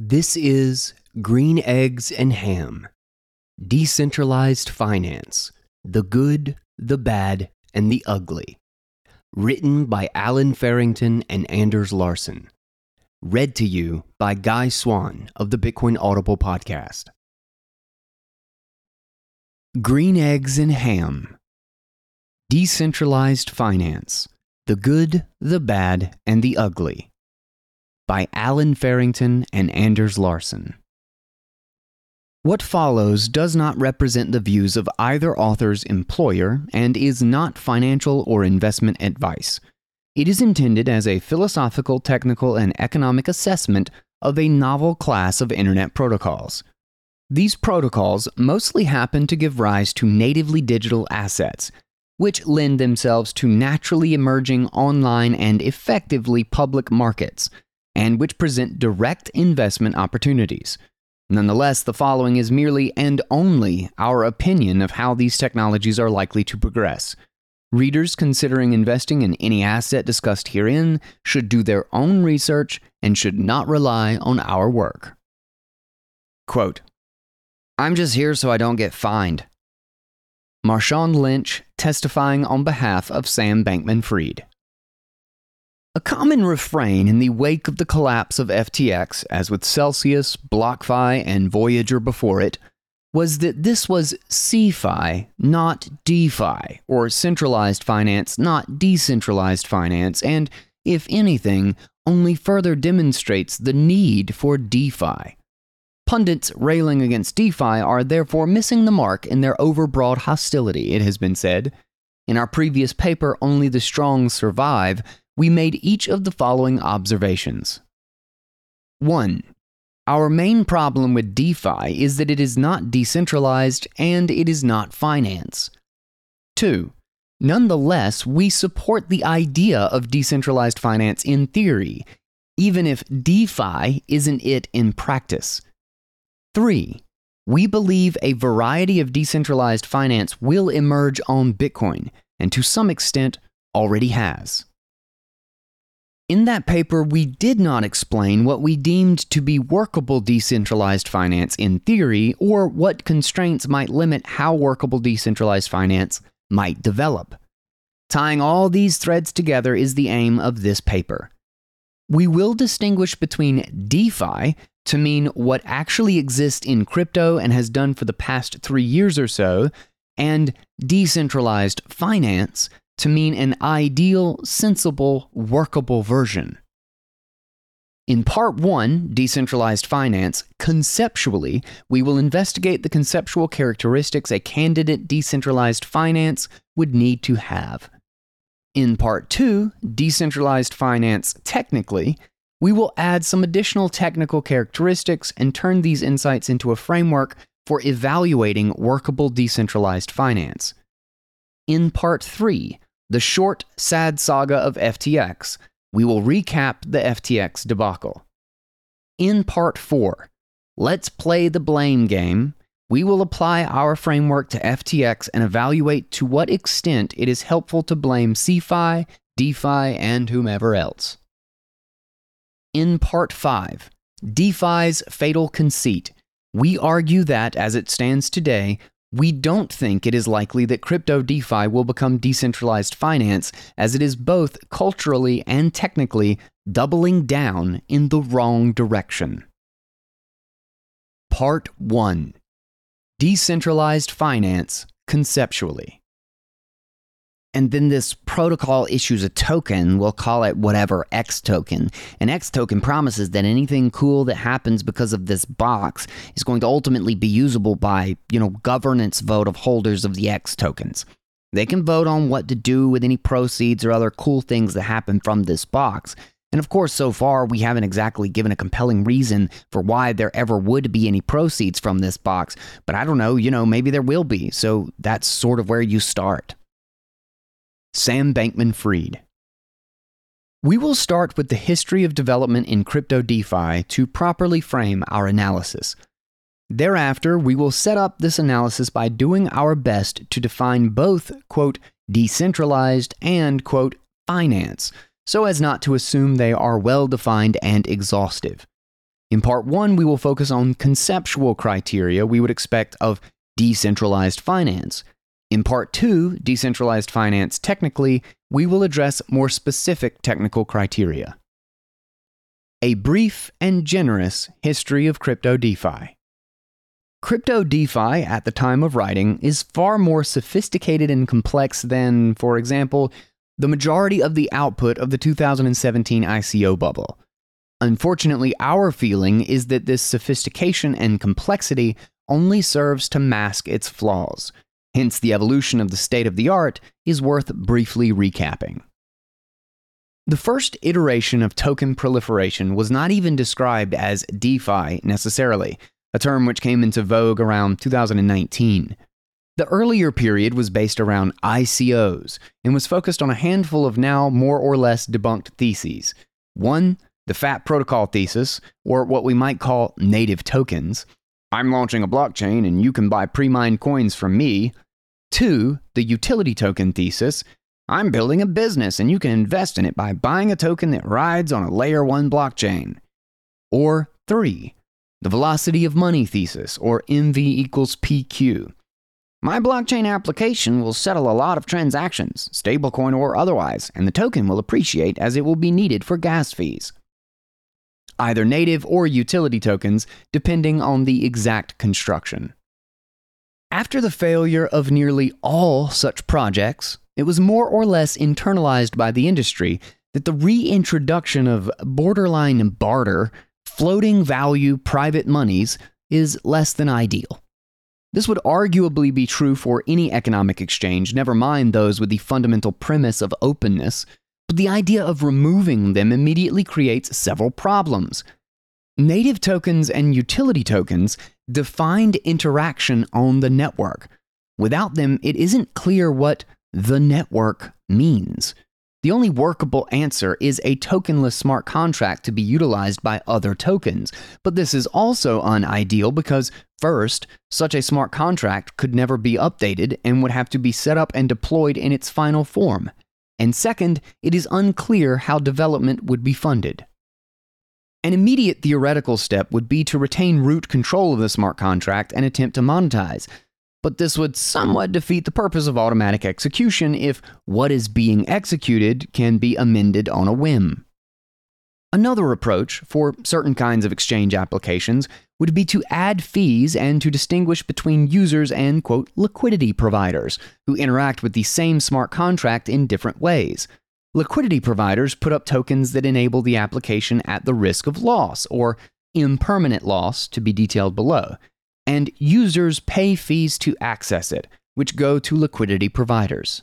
This is Green Eggs and Ham Decentralized Finance The Good, the Bad, and the Ugly. Written by Allen Farrington and Anders Larson. Read to you by Guy Swann of the Bitcoin Audible podcast. Green Eggs and Ham Decentralized Finance The Good, the Bad, and the Ugly by Allen Farrington and Anders Larson. What follows does not represent the views of either author's employer and is not financial or investment advice. It is intended as a philosophical, technical, and economic assessment of a novel class of Internet protocols. These protocols mostly happen to give rise to natively digital assets, which lend themselves to naturally emerging online and effectively public markets and which present direct investment opportunities. Nonetheless, the following is merely and only our opinion of how these technologies are likely to progress. Readers considering investing in any asset discussed herein should do their own research and should not rely on our work. Quote I'm just here so I don't get fined. Marshawn Lynch testifying on behalf of Sam Bankman Fried. A common refrain in the wake of the collapse of FTX, as with Celsius, BlockFi, and Voyager before it, was that this was CeFi, not DeFi, or centralized finance, not decentralized finance, and, if anything, only further demonstrates the need for DeFi. Pundits railing against DeFi are therefore missing the mark in their overbroad hostility, it has been said. In our previous paper, Only the Strong Survive, we made each of the following observations. 1. Our main problem with DeFi is that it is not decentralized and it is not finance. 2. Nonetheless, we support the idea of decentralized finance in theory, even if DeFi isn't it in practice. 3. We believe a variety of decentralized finance will emerge on Bitcoin, and to some extent already has. In that paper, we did not explain what we deemed to be workable decentralized finance in theory or what constraints might limit how workable decentralized finance might develop. Tying all these threads together is the aim of this paper. We will distinguish between DeFi, to mean what actually exists in crypto and has done for the past three years or so, and decentralized finance, to mean an ideal, sensible, workable version. In Part 1, Decentralized Finance, conceptually, we will investigate the conceptual characteristics a candidate decentralized finance would need to have. In Part 2, Decentralized Finance, technically, we will add some additional technical characteristics and turn these insights into a framework for evaluating workable decentralized finance. In Part 3, the short, sad saga of FTX, we will recap the FTX debacle. In part 4, let's play the blame game. We will apply our framework to FTX and evaluate to what extent it is helpful to blame CeFi, DeFi, and whomever else. In part 5, DeFi's fatal conceit, we argue that, as it stands today, we don't think it is likely that crypto DeFi will become decentralized finance, as it is both culturally and technically doubling down in the wrong direction. Part 1 Decentralized Finance Conceptually and then this protocol issues a token. We'll call it whatever X token. And X token promises that anything cool that happens because of this box is going to ultimately be usable by, you know, governance vote of holders of the X tokens. They can vote on what to do with any proceeds or other cool things that happen from this box. And of course, so far, we haven't exactly given a compelling reason for why there ever would be any proceeds from this box. But I don't know, you know, maybe there will be. So that's sort of where you start. Sam Bankman Fried. We will start with the history of development in crypto DeFi to properly frame our analysis. Thereafter, we will set up this analysis by doing our best to define both, quote, decentralized and, quote, finance, so as not to assume they are well defined and exhaustive. In part one, we will focus on conceptual criteria we would expect of decentralized finance. In part two, decentralized finance technically, we will address more specific technical criteria. A brief and generous history of crypto DeFi. Crypto DeFi at the time of writing is far more sophisticated and complex than, for example, the majority of the output of the 2017 ICO bubble. Unfortunately, our feeling is that this sophistication and complexity only serves to mask its flaws. Hence, the evolution of the state of the art is worth briefly recapping. The first iteration of token proliferation was not even described as DeFi necessarily, a term which came into vogue around 2019. The earlier period was based around ICOs and was focused on a handful of now more or less debunked theses. One, the FAT protocol thesis, or what we might call native tokens. I'm launching a blockchain and you can buy pre mined coins from me. Two, the utility token thesis. I'm building a business and you can invest in it by buying a token that rides on a layer 1 blockchain. Or three, the velocity of money thesis, or MV equals PQ. My blockchain application will settle a lot of transactions, stablecoin or otherwise, and the token will appreciate as it will be needed for gas fees. Either native or utility tokens, depending on the exact construction. After the failure of nearly all such projects, it was more or less internalized by the industry that the reintroduction of borderline barter floating value private monies is less than ideal. This would arguably be true for any economic exchange, never mind those with the fundamental premise of openness, but the idea of removing them immediately creates several problems. Native tokens and utility tokens defined interaction on the network. Without them, it isn't clear what the network means. The only workable answer is a tokenless smart contract to be utilized by other tokens. But this is also unideal because, first, such a smart contract could never be updated and would have to be set up and deployed in its final form. And second, it is unclear how development would be funded. An immediate theoretical step would be to retain root control of the smart contract and attempt to monetize, but this would somewhat defeat the purpose of automatic execution if what is being executed can be amended on a whim. Another approach for certain kinds of exchange applications would be to add fees and to distinguish between users and, quote, liquidity providers who interact with the same smart contract in different ways. Liquidity providers put up tokens that enable the application at the risk of loss, or impermanent loss, to be detailed below, and users pay fees to access it, which go to liquidity providers.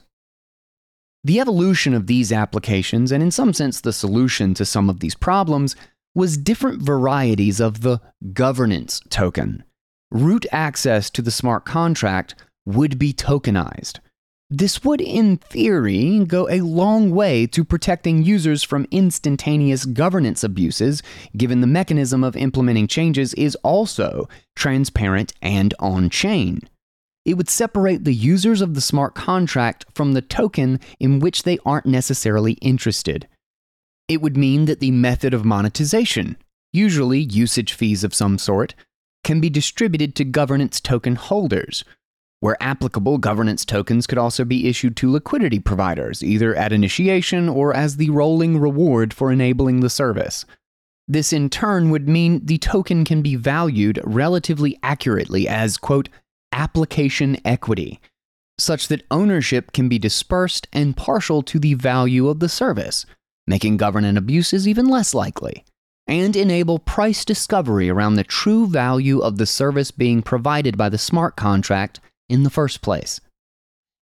The evolution of these applications, and in some sense the solution to some of these problems, was different varieties of the governance token. Root access to the smart contract would be tokenized, this would, in theory, go a long way to protecting users from instantaneous governance abuses, given the mechanism of implementing changes is also transparent and on chain. It would separate the users of the smart contract from the token in which they aren't necessarily interested. It would mean that the method of monetization, usually usage fees of some sort, can be distributed to governance token holders where applicable, governance tokens could also be issued to liquidity providers, either at initiation or as the rolling reward for enabling the service. This in turn would mean the token can be valued relatively accurately as, quote, application equity, such that ownership can be dispersed and partial to the value of the service, making governance abuses even less likely, and enable price discovery around the true value of the service being provided by the smart contract in the first place.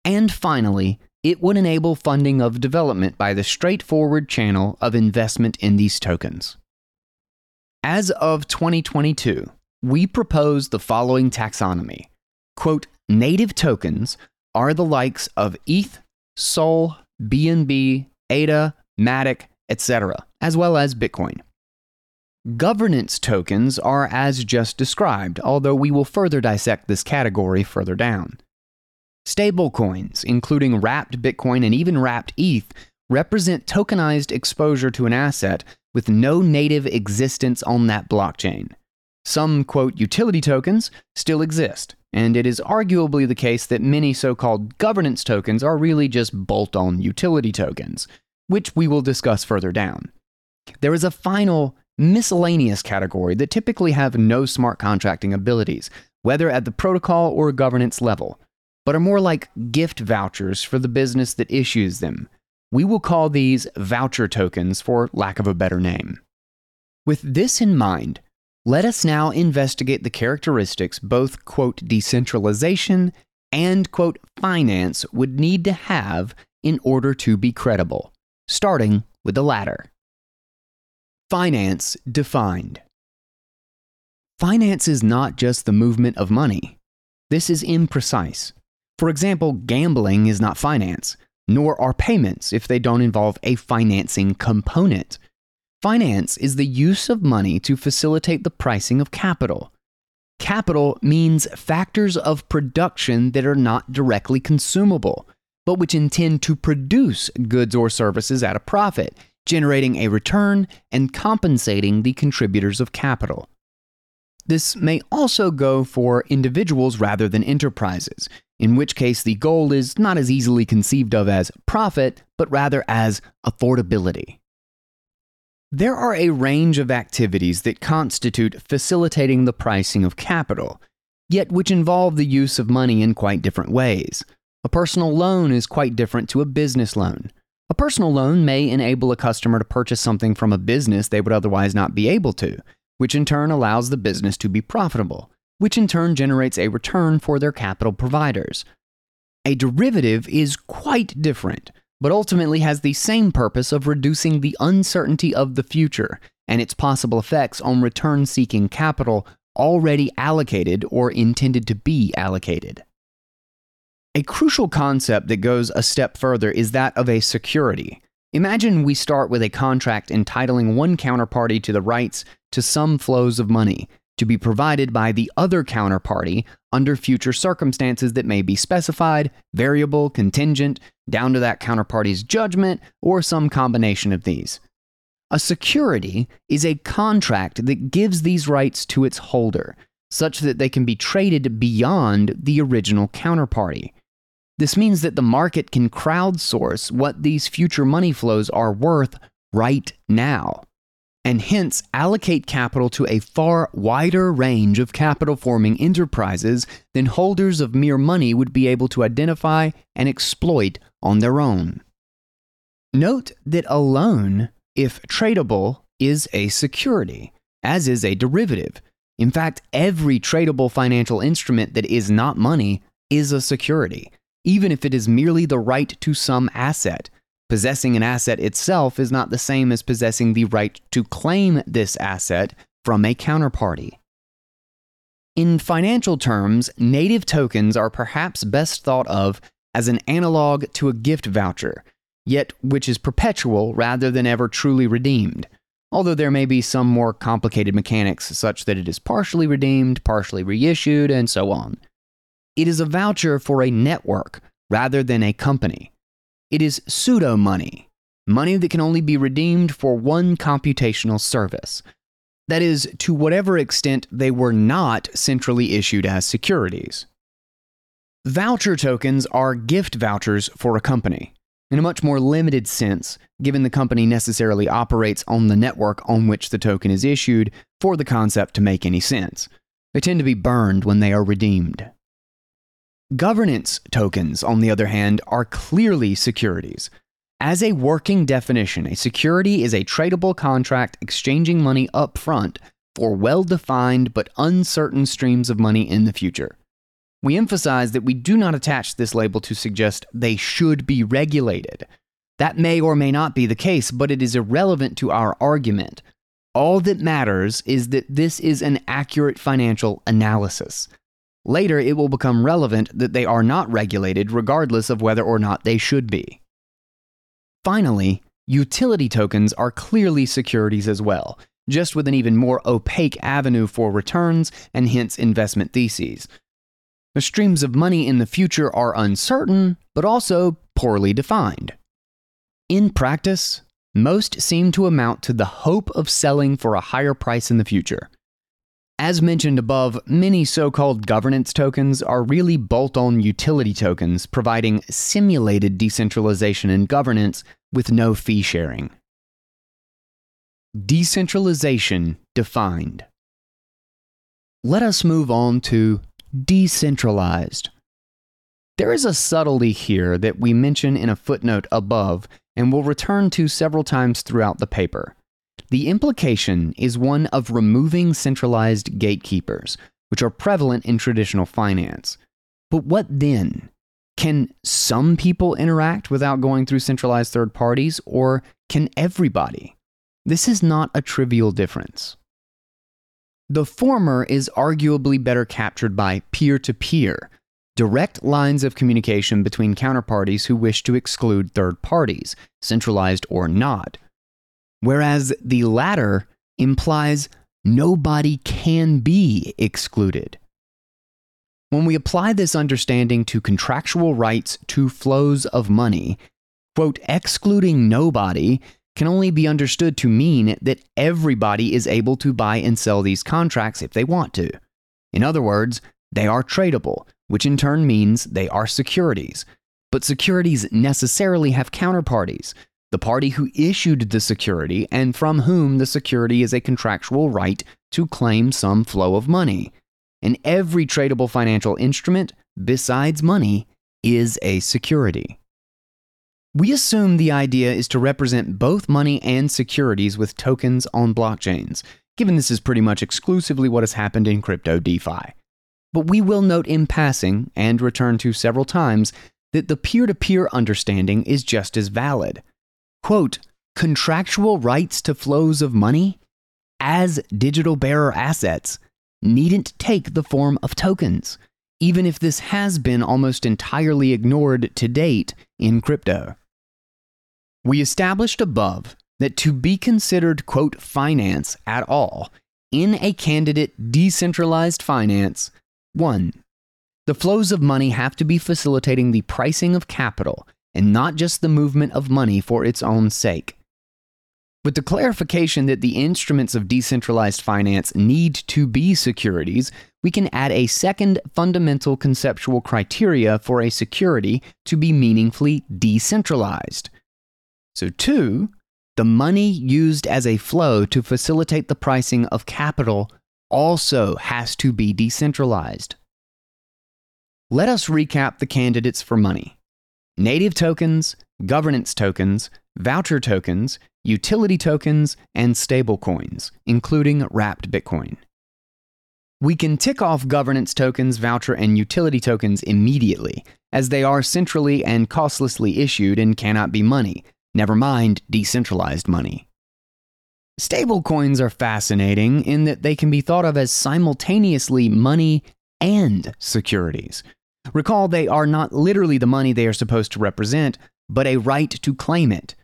And finally, it would enable funding of development by the straightforward channel of investment in these tokens. As of 2022, we propose the following taxonomy. Quote, native tokens are the likes of ETH, Sol, BNB, ADA, Matic, etc., as well as Bitcoin. Governance tokens are as just described, although we will further dissect this category further down. Stablecoins, including wrapped Bitcoin and even wrapped ETH, represent tokenized exposure to an asset with no native existence on that blockchain. Some, quote, utility tokens still exist, and it is arguably the case that many so called governance tokens are really just bolt on utility tokens, which we will discuss further down. There is a final miscellaneous category that typically have no smart contracting abilities, whether at the protocol or governance level, but are more like gift vouchers for the business that issues them. We will call these voucher tokens for lack of a better name. With this in mind, let us now investigate the characteristics both, quote, decentralization and, quote, finance would need to have in order to be credible, starting with the latter. Finance defined. Finance is not just the movement of money. This is imprecise. For example, gambling is not finance, nor are payments if they don't involve a financing component. Finance is the use of money to facilitate the pricing of capital. Capital means factors of production that are not directly consumable, but which intend to produce goods or services at a profit, generating a return and compensating the contributors of capital. This may also go for individuals rather than enterprises, in which case the goal is not as easily conceived of as profit, but rather as affordability. There are a range of activities that constitute facilitating the pricing of capital, yet which involve the use of money in quite different ways. A personal loan is quite different to a business loan. A personal loan may enable a customer to purchase something from a business they would otherwise not be able to, which in turn allows the business to be profitable, which in turn generates a return for their capital providers. A derivative is quite different but ultimately has the same purpose of reducing the uncertainty of the future and its possible effects on return seeking capital already allocated or intended to be allocated. A crucial concept that goes a step further is that of a security. Imagine we start with a contract entitling one counterparty to the rights to some flows of money, to be provided by the other counterparty under future circumstances that may be specified, variable, contingent, down to that counterparty's judgment, or some combination of these. A security is a contract that gives these rights to its holder, such that they can be traded beyond the original counterparty. This means that the market can crowdsource what these future money flows are worth right now and hence allocate capital to a far wider range of capital forming enterprises than holders of mere money would be able to identify and exploit on their own. Note that a loan, if tradable, is a security, as is a derivative. In fact, every tradable financial instrument that is not money is a security, even if it is merely the right to some asset, Possessing an asset itself is not the same as possessing the right to claim this asset from a counterparty. In financial terms, native tokens are perhaps best thought of as an analog to a gift voucher, yet which is perpetual rather than ever truly redeemed, although there may be some more complicated mechanics such that it is partially redeemed, partially reissued, and so on. It is a voucher for a network rather than a company. It is pseudo money, money that can only be redeemed for one computational service. That is, to whatever extent they were not centrally issued as securities. Voucher tokens are gift vouchers for a company, in a much more limited sense, given the company necessarily operates on the network on which the token is issued for the concept to make any sense. They tend to be burned when they are redeemed. Governance tokens, on the other hand, are clearly securities. As a working definition, a security is a tradable contract exchanging money up front for well defined but uncertain streams of money in the future. We emphasize that we do not attach this label to suggest they should be regulated. That may or may not be the case, but it is irrelevant to our argument. All that matters is that this is an accurate financial analysis. Later, it will become relevant that they are not regulated regardless of whether or not they should be. Finally, utility tokens are clearly securities as well, just with an even more opaque avenue for returns and hence investment theses. The streams of money in the future are uncertain, but also poorly defined. In practice, most seem to amount to the hope of selling for a higher price in the future. As mentioned above, many so called governance tokens are really bolt on utility tokens providing simulated decentralization and governance with no fee sharing. Decentralization defined. Let us move on to decentralized. There is a subtlety here that we mention in a footnote above and will return to several times throughout the paper. The implication is one of removing centralized gatekeepers, which are prevalent in traditional finance. But what then? Can some people interact without going through centralized third parties, or can everybody? This is not a trivial difference. The former is arguably better captured by peer to peer, direct lines of communication between counterparties who wish to exclude third parties, centralized or not. Whereas the latter implies nobody can be excluded. When we apply this understanding to contractual rights to flows of money, quote, excluding nobody can only be understood to mean that everybody is able to buy and sell these contracts if they want to. In other words, they are tradable, which in turn means they are securities. But securities necessarily have counterparties the party who issued the security and from whom the security is a contractual right to claim some flow of money and every tradable financial instrument, besides money, is a security. We assume the idea is to represent both money and securities with tokens on blockchains, given this is pretty much exclusively what has happened in crypto DeFi. But we will note in passing, and return to several times, that the peer to peer understanding is just as valid. Quote, contractual rights to flows of money as digital bearer assets needn't take the form of tokens, even if this has been almost entirely ignored to date in crypto. We established above that to be considered, quote, finance at all in a candidate decentralized finance, one, the flows of money have to be facilitating the pricing of capital and not just the movement of money for its own sake. With the clarification that the instruments of decentralized finance need to be securities, we can add a second fundamental conceptual criteria for a security to be meaningfully decentralized. So, two, the money used as a flow to facilitate the pricing of capital also has to be decentralized. Let us recap the candidates for money native tokens, governance tokens, voucher tokens, utility tokens, and stablecoins, including wrapped Bitcoin. We can tick off governance tokens, voucher, and utility tokens immediately, as they are centrally and costlessly issued and cannot be money, never mind decentralized money. Stablecoins are fascinating in that they can be thought of as simultaneously money and securities. Recall they are not literally the money they are supposed to represent, but a right to claim it,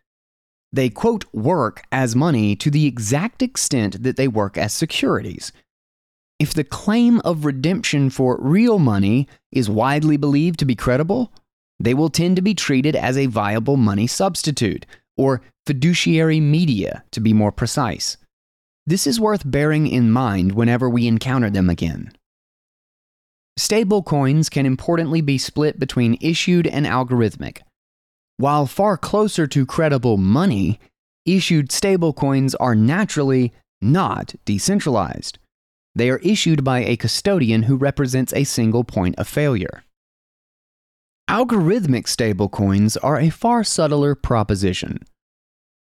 they, quote, work as money to the exact extent that they work as securities. If the claim of redemption for real money is widely believed to be credible, they will tend to be treated as a viable money substitute, or fiduciary media to be more precise. This is worth bearing in mind whenever we encounter them again. Stablecoins can importantly be split between issued and algorithmic. While far closer to credible money, issued stablecoins are naturally not decentralized. They are issued by a custodian who represents a single point of failure. Algorithmic stablecoins are a far subtler proposition.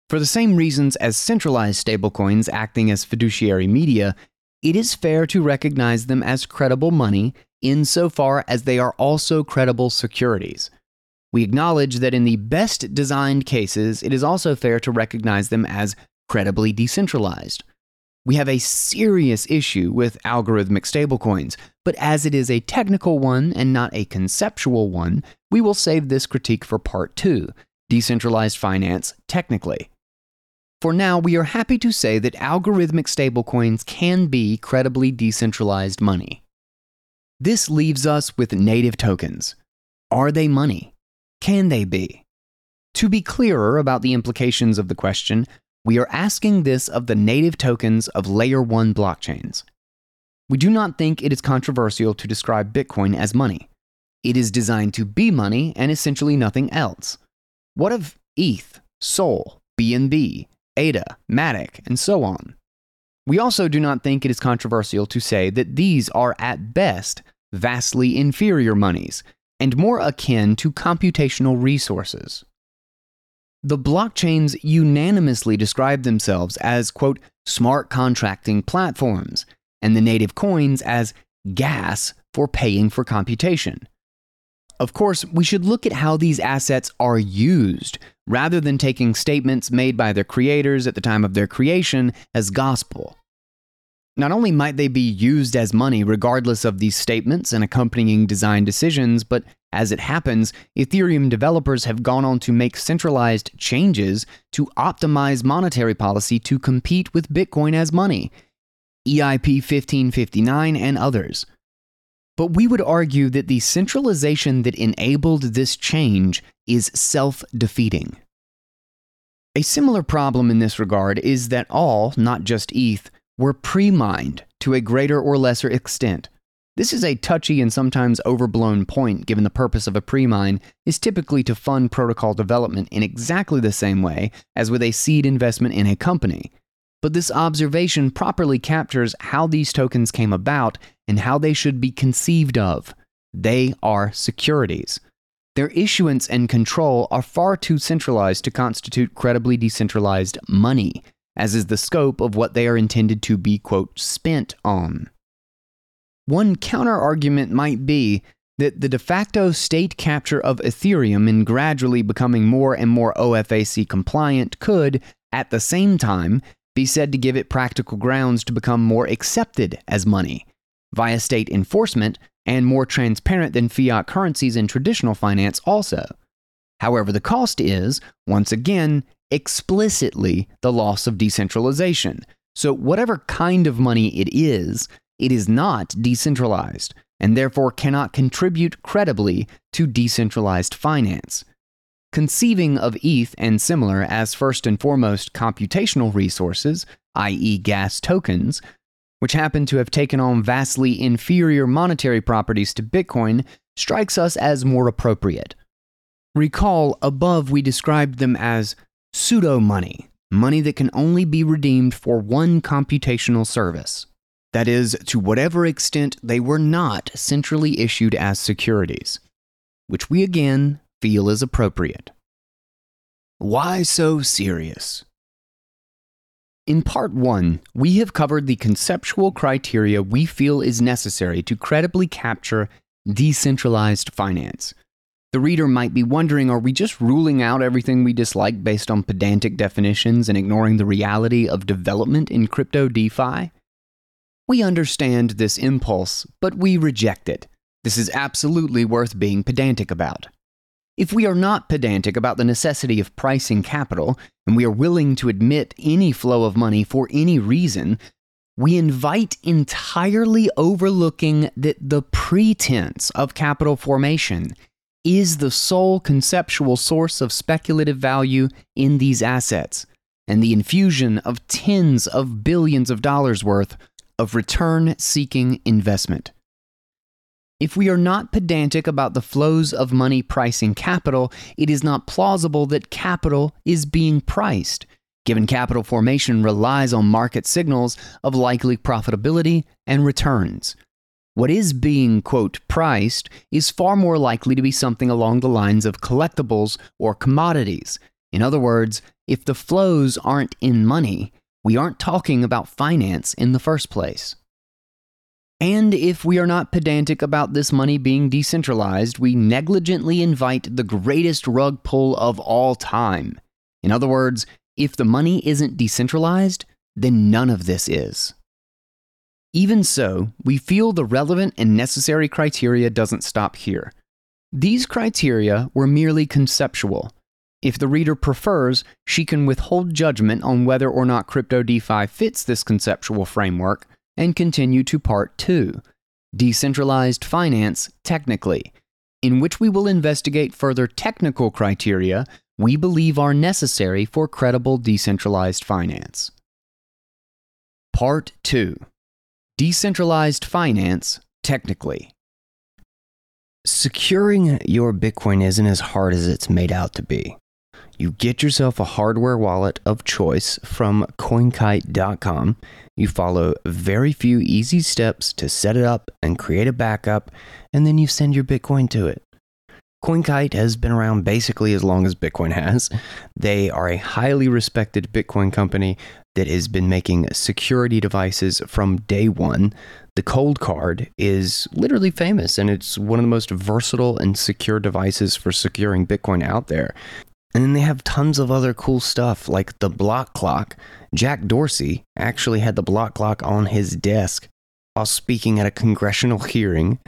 For the same reasons as centralized stablecoins acting as fiduciary media, it is fair to recognize them as credible money insofar as they are also credible securities. We acknowledge that in the best designed cases, it is also fair to recognize them as credibly decentralized. We have a serious issue with algorithmic stablecoins, but as it is a technical one and not a conceptual one, we will save this critique for part two decentralized finance technically. For now, we are happy to say that algorithmic stablecoins can be credibly decentralized money. This leaves us with native tokens. Are they money? Can they be? To be clearer about the implications of the question, we are asking this of the native tokens of Layer 1 blockchains. We do not think it is controversial to describe Bitcoin as money. It is designed to be money and essentially nothing else. What of ETH, Sol, BNB, ADA, Matic, and so on? We also do not think it is controversial to say that these are at best vastly inferior monies and more akin to computational resources. The blockchains unanimously describe themselves as, quote, smart contracting platforms, and the native coins as gas for paying for computation. Of course, we should look at how these assets are used rather than taking statements made by their creators at the time of their creation as gospel. Not only might they be used as money regardless of these statements and accompanying design decisions, but as it happens, Ethereum developers have gone on to make centralized changes to optimize monetary policy to compete with Bitcoin as money, EIP 1559 and others. But we would argue that the centralization that enabled this change is self defeating. A similar problem in this regard is that all, not just ETH, were pre mined to a greater or lesser extent. This is a touchy and sometimes overblown point, given the purpose of a pre mine is typically to fund protocol development in exactly the same way as with a seed investment in a company. But this observation properly captures how these tokens came about and how they should be conceived of. They are securities. Their issuance and control are far too centralized to constitute credibly decentralized money, as is the scope of what they are intended to be, quote, spent on. One counterargument might be that the de facto state capture of Ethereum in gradually becoming more and more OFAC compliant could, at the same time, be said to give it practical grounds to become more accepted as money via state enforcement and more transparent than fiat currencies in traditional finance, also. However, the cost is, once again, explicitly the loss of decentralization. So, whatever kind of money it is, it is not decentralized and therefore cannot contribute credibly to decentralized finance. Conceiving of ETH and similar as first and foremost computational resources, i.e., gas tokens, which happen to have taken on vastly inferior monetary properties to Bitcoin, strikes us as more appropriate. Recall above we described them as pseudo money, money that can only be redeemed for one computational service. That is, to whatever extent they were not centrally issued as securities, which we again feel is appropriate. Why so serious? In part one, we have covered the conceptual criteria we feel is necessary to credibly capture decentralized finance. The reader might be wondering are we just ruling out everything we dislike based on pedantic definitions and ignoring the reality of development in crypto DeFi? We understand this impulse, but we reject it. This is absolutely worth being pedantic about. If we are not pedantic about the necessity of pricing capital, and we are willing to admit any flow of money for any reason, we invite entirely overlooking that the pretense of capital formation is the sole conceptual source of speculative value in these assets, and the infusion of tens of billions of dollars worth of return seeking investment. If we are not pedantic about the flows of money pricing capital, it is not plausible that capital is being priced, given capital formation relies on market signals of likely profitability and returns. What is being, quote, priced is far more likely to be something along the lines of collectibles or commodities. In other words, if the flows aren't in money, we aren't talking about finance in the first place. And if we are not pedantic about this money being decentralized, we negligently invite the greatest rug pull of all time. In other words, if the money isn't decentralized, then none of this is. Even so, we feel the relevant and necessary criteria doesn't stop here. These criteria were merely conceptual. If the reader prefers, she can withhold judgment on whether or not Crypto DeFi fits this conceptual framework and continue to part two Decentralized Finance Technically, in which we will investigate further technical criteria we believe are necessary for credible decentralized finance. Part 2 Decentralized Finance Technically. Securing your Bitcoin isn't as hard as it's made out to be. You get yourself a hardware wallet of choice from coinkite.com. You follow very few easy steps to set it up and create a backup, and then you send your Bitcoin to it. CoinKite has been around basically as long as Bitcoin has. They are a highly respected Bitcoin company that has been making security devices from day one. The Coldcard is literally famous and it's one of the most versatile and secure devices for securing Bitcoin out there. And then they have tons of other cool stuff like the block clock. Jack Dorsey actually had the block clock on his desk while speaking at a congressional hearing.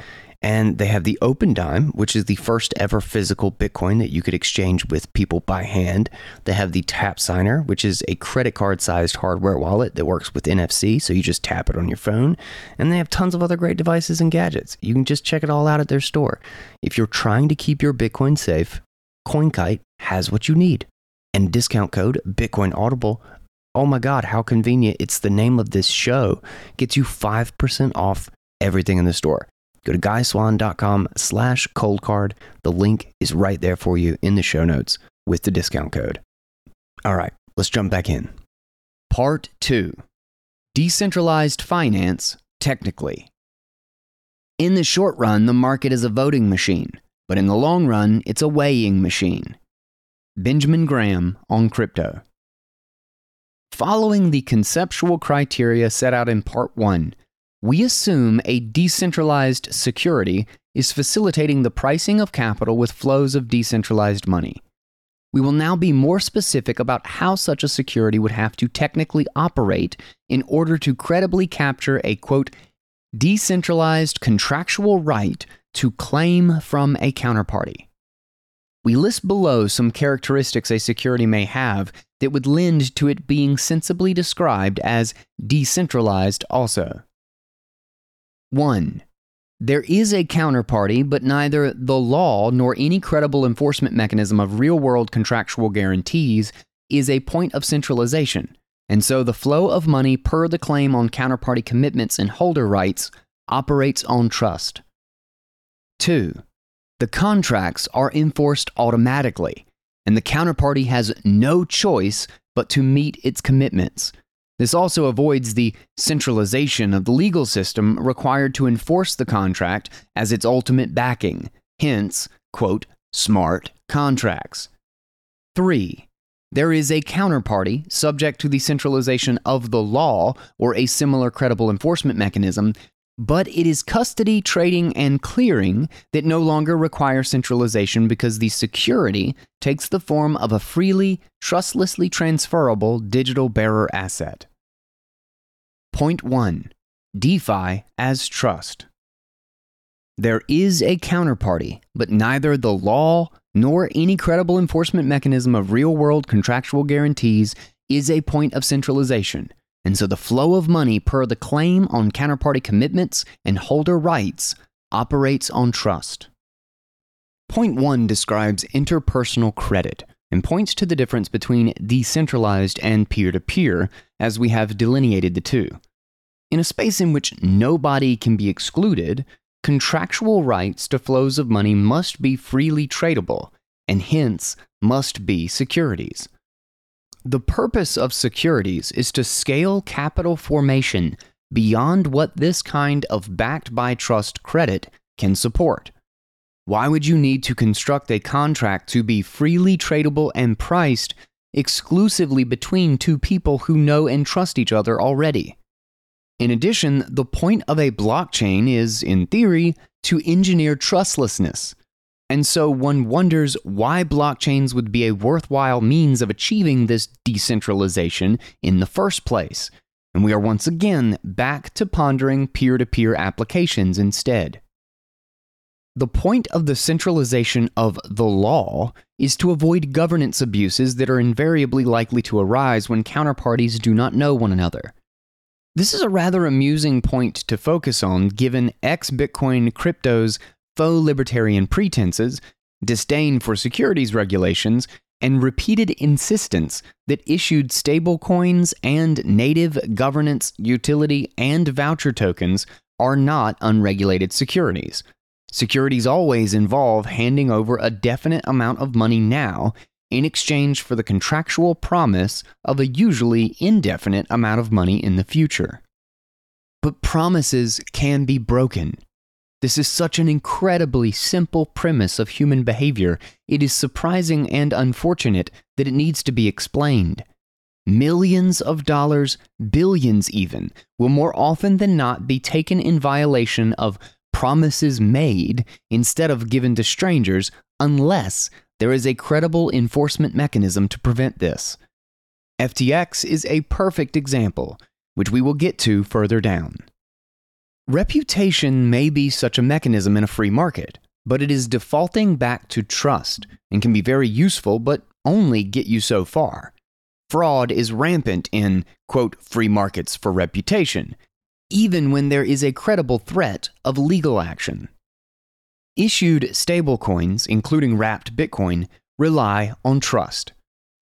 And they have the Opendime, which is the first ever physical Bitcoin that you could exchange with people by hand. They have the Tap Signer, which is a credit card sized hardware wallet that works with NFC, so you just tap it on your phone. And they have tons of other great devices and gadgets. You can just check it all out at their store. If you're trying to keep your Bitcoin safe, CoinKite has what you need. And discount code Bitcoin Audible. Oh my God, how convenient. It's the name of this show. Gets you 5% off everything in the store. Go to guyswann.com slash coldcard. The link is right there for you in the show notes with the discount code. All right, let's jump back in. Part 2 Decentralized Finance Technically. In the short run, the market is a voting machine, but in the long run, it's a weighing machine. Benjamin Graham on crypto. Following the conceptual criteria set out in Part 1, we assume a decentralized security is facilitating the pricing of capital with flows of decentralized money. We will now be more specific about how such a security would have to technically operate in order to credibly capture a quote, decentralized contractual right to claim from a counterparty. We list below some characteristics a security may have that would lend to it being sensibly described as decentralized also. 1. There is a counterparty, but neither the law nor any credible enforcement mechanism of real world contractual guarantees is a point of centralization, and so the flow of money per the claim on counterparty commitments and holder rights operates on trust. 2. The contracts are enforced automatically, and the counterparty has no choice but to meet its commitments. This also avoids the centralization of the legal system required to enforce the contract as its ultimate backing, hence, quote, smart contracts. 3. There is a counterparty subject to the centralization of the law or a similar credible enforcement mechanism, but it is custody, trading, and clearing that no longer require centralization because the security takes the form of a freely, trustlessly transferable digital bearer asset. Point 1 DeFi as trust. There is a counterparty, but neither the law nor any credible enforcement mechanism of real world contractual guarantees is a point of centralization, and so the flow of money per the claim on counterparty commitments and holder rights operates on trust. Point 1 describes interpersonal credit and points to the difference between decentralized and peer to peer, as we have delineated the two. In a space in which nobody can be excluded, contractual rights to flows of money must be freely tradable, and hence must be securities. The purpose of securities is to scale capital formation beyond what this kind of backed by trust credit can support. Why would you need to construct a contract to be freely tradable and priced exclusively between two people who know and trust each other already? In addition, the point of a blockchain is, in theory, to engineer trustlessness. And so one wonders why blockchains would be a worthwhile means of achieving this decentralization in the first place. And we are once again back to pondering peer to peer applications instead. The point of the centralization of the law is to avoid governance abuses that are invariably likely to arise when counterparties do not know one another. This is a rather amusing point to focus on given ex Bitcoin crypto's faux libertarian pretenses, disdain for securities regulations, and repeated insistence that issued stablecoins and native governance, utility, and voucher tokens are not unregulated securities. Securities always involve handing over a definite amount of money now in exchange for the contractual promise of a usually indefinite amount of money in the future. But promises can be broken. This is such an incredibly simple premise of human behavior, it is surprising and unfortunate that it needs to be explained. Millions of dollars, billions even, will more often than not be taken in violation of promises made instead of given to strangers unless there is a credible enforcement mechanism to prevent this. FTX is a perfect example, which we will get to further down. Reputation may be such a mechanism in a free market, but it is defaulting back to trust and can be very useful, but only get you so far. Fraud is rampant in, quote, free markets for reputation, even when there is a credible threat of legal action. Issued stablecoins, including wrapped Bitcoin, rely on trust.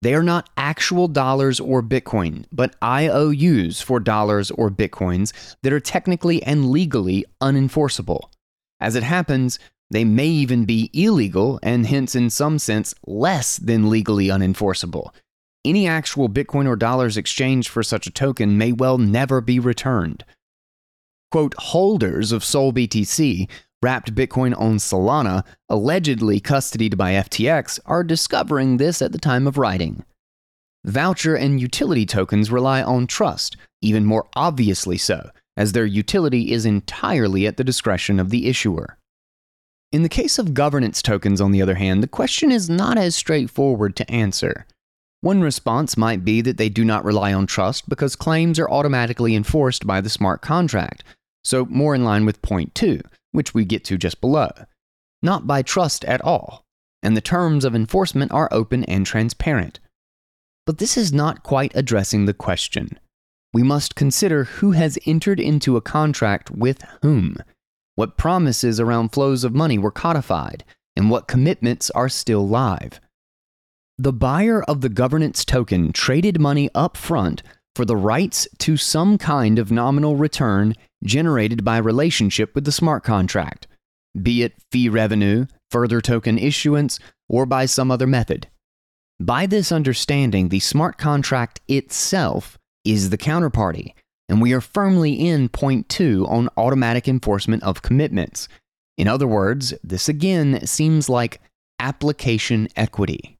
They are not actual dollars or Bitcoin, but IOUs for dollars or Bitcoins that are technically and legally unenforceable. As it happens, they may even be illegal and hence, in some sense, less than legally unenforceable. Any actual Bitcoin or dollars exchanged for such a token may well never be returned. Quote, holders of SolBTC wrapped Bitcoin on Solana, allegedly custodied by FTX, are discovering this at the time of writing. Voucher and utility tokens rely on trust, even more obviously so, as their utility is entirely at the discretion of the issuer. In the case of governance tokens, on the other hand, the question is not as straightforward to answer. One response might be that they do not rely on trust because claims are automatically enforced by the smart contract, so more in line with point two, which we get to just below, not by trust at all, and the terms of enforcement are open and transparent. But this is not quite addressing the question. We must consider who has entered into a contract with whom, what promises around flows of money were codified, and what commitments are still live. The buyer of the governance token traded money up front for the rights to some kind of nominal return generated by relationship with the smart contract, be it fee revenue, further token issuance, or by some other method. By this understanding, the smart contract itself is the counterparty, and we are firmly in point two on automatic enforcement of commitments. In other words, this again seems like application equity.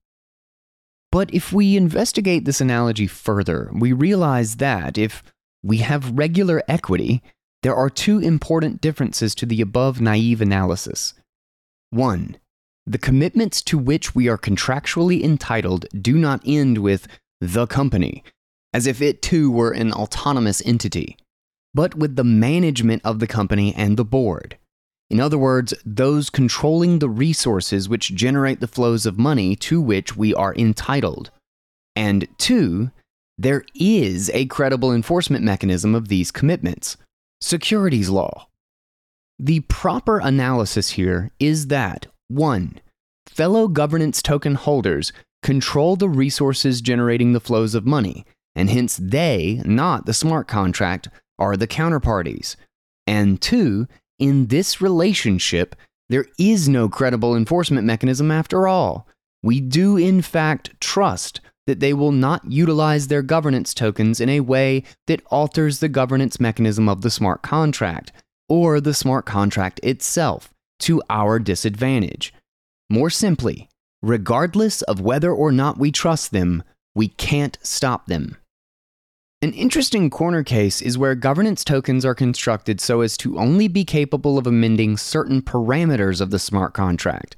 But if we investigate this analogy further, we realize that if we have regular equity, there are two important differences to the above naive analysis. One, the commitments to which we are contractually entitled do not end with the company, as if it too were an autonomous entity, but with the management of the company and the board. In other words, those controlling the resources which generate the flows of money to which we are entitled. And two, there is a credible enforcement mechanism of these commitments securities law. The proper analysis here is that 1. Fellow governance token holders control the resources generating the flows of money, and hence they, not the smart contract, are the counterparties. And 2. In this relationship, there is no credible enforcement mechanism after all. We do, in fact, trust that they will not utilize their governance tokens in a way that alters the governance mechanism of the smart contract or the smart contract itself to our disadvantage. More simply, regardless of whether or not we trust them, we can't stop them. An interesting corner case is where governance tokens are constructed so as to only be capable of amending certain parameters of the smart contract,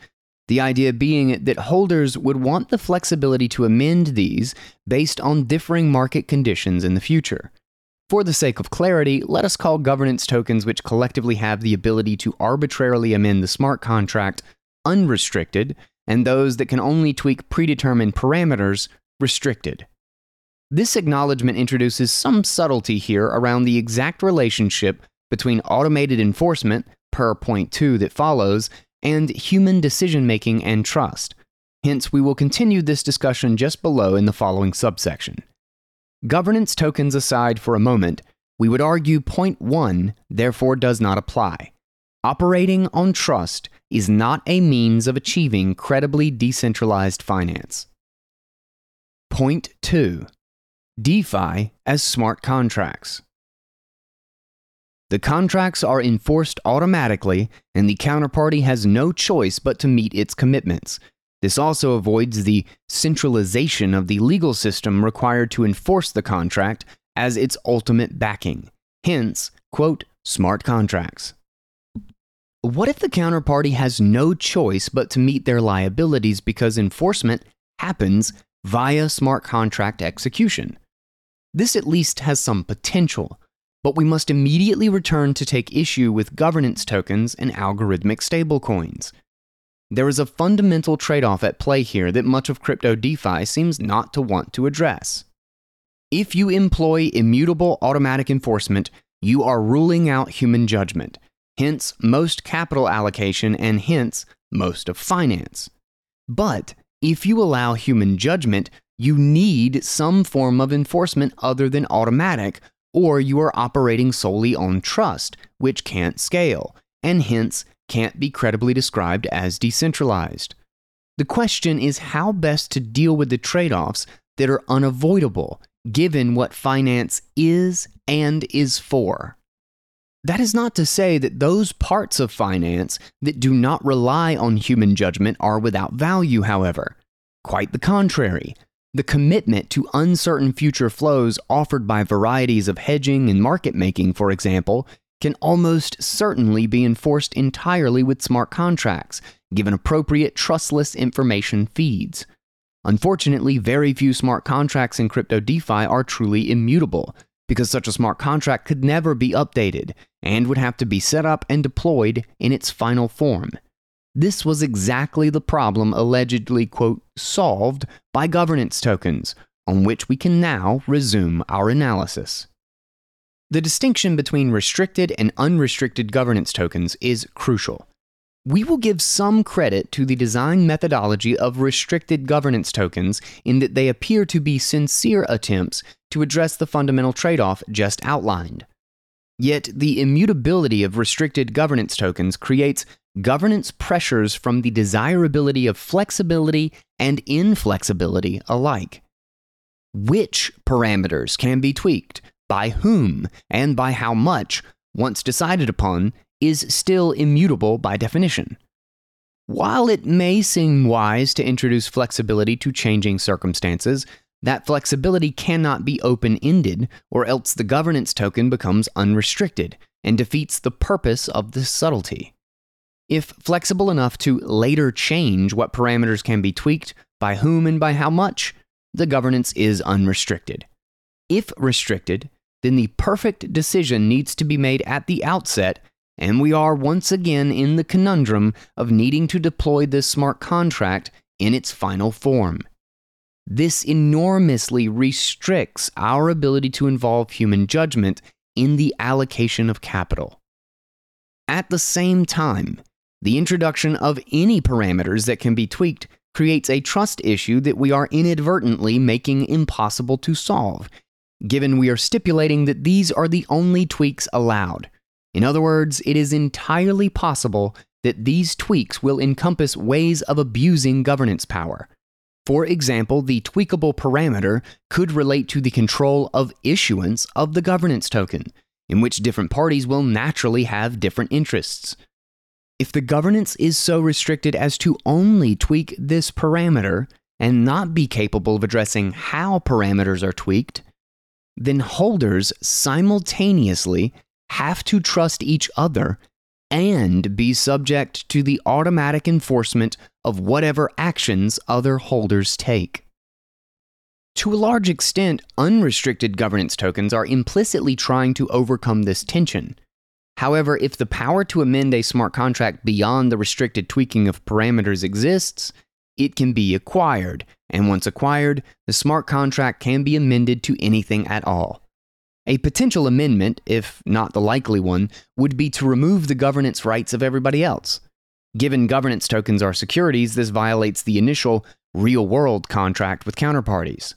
the idea being that holders would want the flexibility to amend these based on differing market conditions in the future. For the sake of clarity, let us call governance tokens which collectively have the ability to arbitrarily amend the smart contract unrestricted, and those that can only tweak predetermined parameters restricted. This acknowledgement introduces some subtlety here around the exact relationship between automated enforcement, per point 2 that follows, and human decision making and trust. Hence, we will continue this discussion just below in the following subsection. Governance tokens aside for a moment, we would argue point 1 therefore does not apply. Operating on trust is not a means of achieving credibly decentralized finance. Point 2 DeFi as smart contracts. The contracts are enforced automatically, and the counterparty has no choice but to meet its commitments. This also avoids the centralization of the legal system required to enforce the contract as its ultimate backing. Hence, quote, smart contracts. What if the counterparty has no choice but to meet their liabilities because enforcement happens via smart contract execution? This at least has some potential, but we must immediately return to take issue with governance tokens and algorithmic stablecoins. There is a fundamental trade off at play here that much of crypto DeFi seems not to want to address. If you employ immutable automatic enforcement, you are ruling out human judgment, hence most capital allocation and hence most of finance. But if you allow human judgment, you need some form of enforcement other than automatic, or you are operating solely on trust, which can't scale, and hence can't be credibly described as decentralized. The question is how best to deal with the trade offs that are unavoidable given what finance is and is for. That is not to say that those parts of finance that do not rely on human judgment are without value, however. Quite the contrary. The commitment to uncertain future flows offered by varieties of hedging and market making, for example, can almost certainly be enforced entirely with smart contracts, given appropriate trustless information feeds. Unfortunately, very few smart contracts in crypto DeFi are truly immutable, because such a smart contract could never be updated and would have to be set up and deployed in its final form. This was exactly the problem allegedly, quote, solved by governance tokens, on which we can now resume our analysis. The distinction between restricted and unrestricted governance tokens is crucial. We will give some credit to the design methodology of restricted governance tokens in that they appear to be sincere attempts to address the fundamental trade off just outlined. Yet, the immutability of restricted governance tokens creates governance pressures from the desirability of flexibility and inflexibility alike. Which parameters can be tweaked by whom, and by how much, once decided upon, is still immutable by definition. While it may seem wise to introduce flexibility to changing circumstances, that flexibility cannot be open ended, or else the governance token becomes unrestricted and defeats the purpose of this subtlety. If flexible enough to later change what parameters can be tweaked, by whom, and by how much, the governance is unrestricted. If restricted, then the perfect decision needs to be made at the outset, and we are once again in the conundrum of needing to deploy this smart contract in its final form. This enormously restricts our ability to involve human judgment in the allocation of capital. At the same time, the introduction of any parameters that can be tweaked creates a trust issue that we are inadvertently making impossible to solve given we are stipulating that these are the only tweaks allowed. In other words, it is entirely possible that these tweaks will encompass ways of abusing governance power. For example, the tweakable parameter could relate to the control of issuance of the governance token, in which different parties will naturally have different interests. If the governance is so restricted as to only tweak this parameter and not be capable of addressing how parameters are tweaked, then holders simultaneously have to trust each other and be subject to the automatic enforcement of whatever actions other holders take. To a large extent, unrestricted governance tokens are implicitly trying to overcome this tension. However, if the power to amend a smart contract beyond the restricted tweaking of parameters exists, it can be acquired, and once acquired, the smart contract can be amended to anything at all. A potential amendment, if not the likely one, would be to remove the governance rights of everybody else. Given governance tokens are securities, this violates the initial real world contract with counterparties.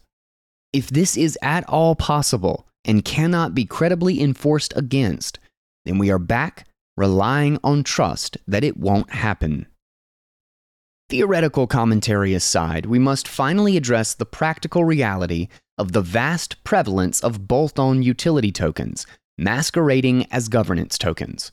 If this is at all possible and cannot be credibly enforced against, then we are back relying on trust that it won't happen. Theoretical commentary aside, we must finally address the practical reality of the vast prevalence of bolt on utility tokens, masquerading as governance tokens.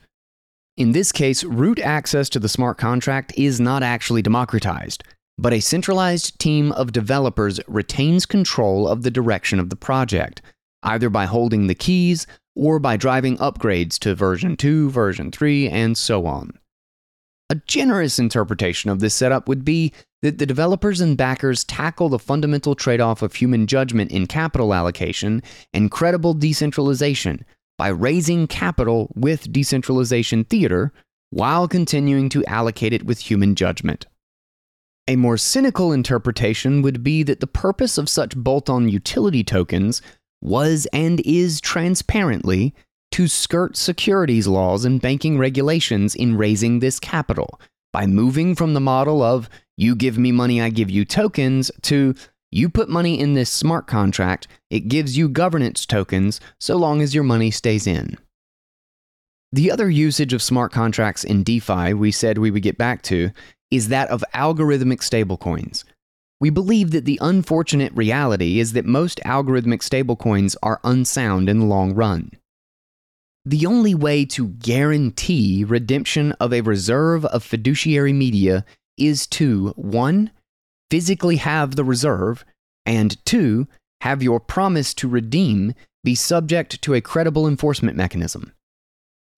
In this case, root access to the smart contract is not actually democratized, but a centralized team of developers retains control of the direction of the project, either by holding the keys or by driving upgrades to version 2, version 3, and so on. A generous interpretation of this setup would be that the developers and backers tackle the fundamental trade off of human judgment in capital allocation and credible decentralization by raising capital with decentralization theater while continuing to allocate it with human judgment. A more cynical interpretation would be that the purpose of such bolt on utility tokens was and is transparently to skirt securities laws and banking regulations in raising this capital by moving from the model of you give me money, I give you tokens to you put money in this smart contract, it gives you governance tokens so long as your money stays in. The other usage of smart contracts in DeFi we said we would get back to is that of algorithmic stablecoins. We believe that the unfortunate reality is that most algorithmic stablecoins are unsound in the long run. The only way to guarantee redemption of a reserve of fiduciary media is to 1. physically have the reserve, and 2. have your promise to redeem be subject to a credible enforcement mechanism.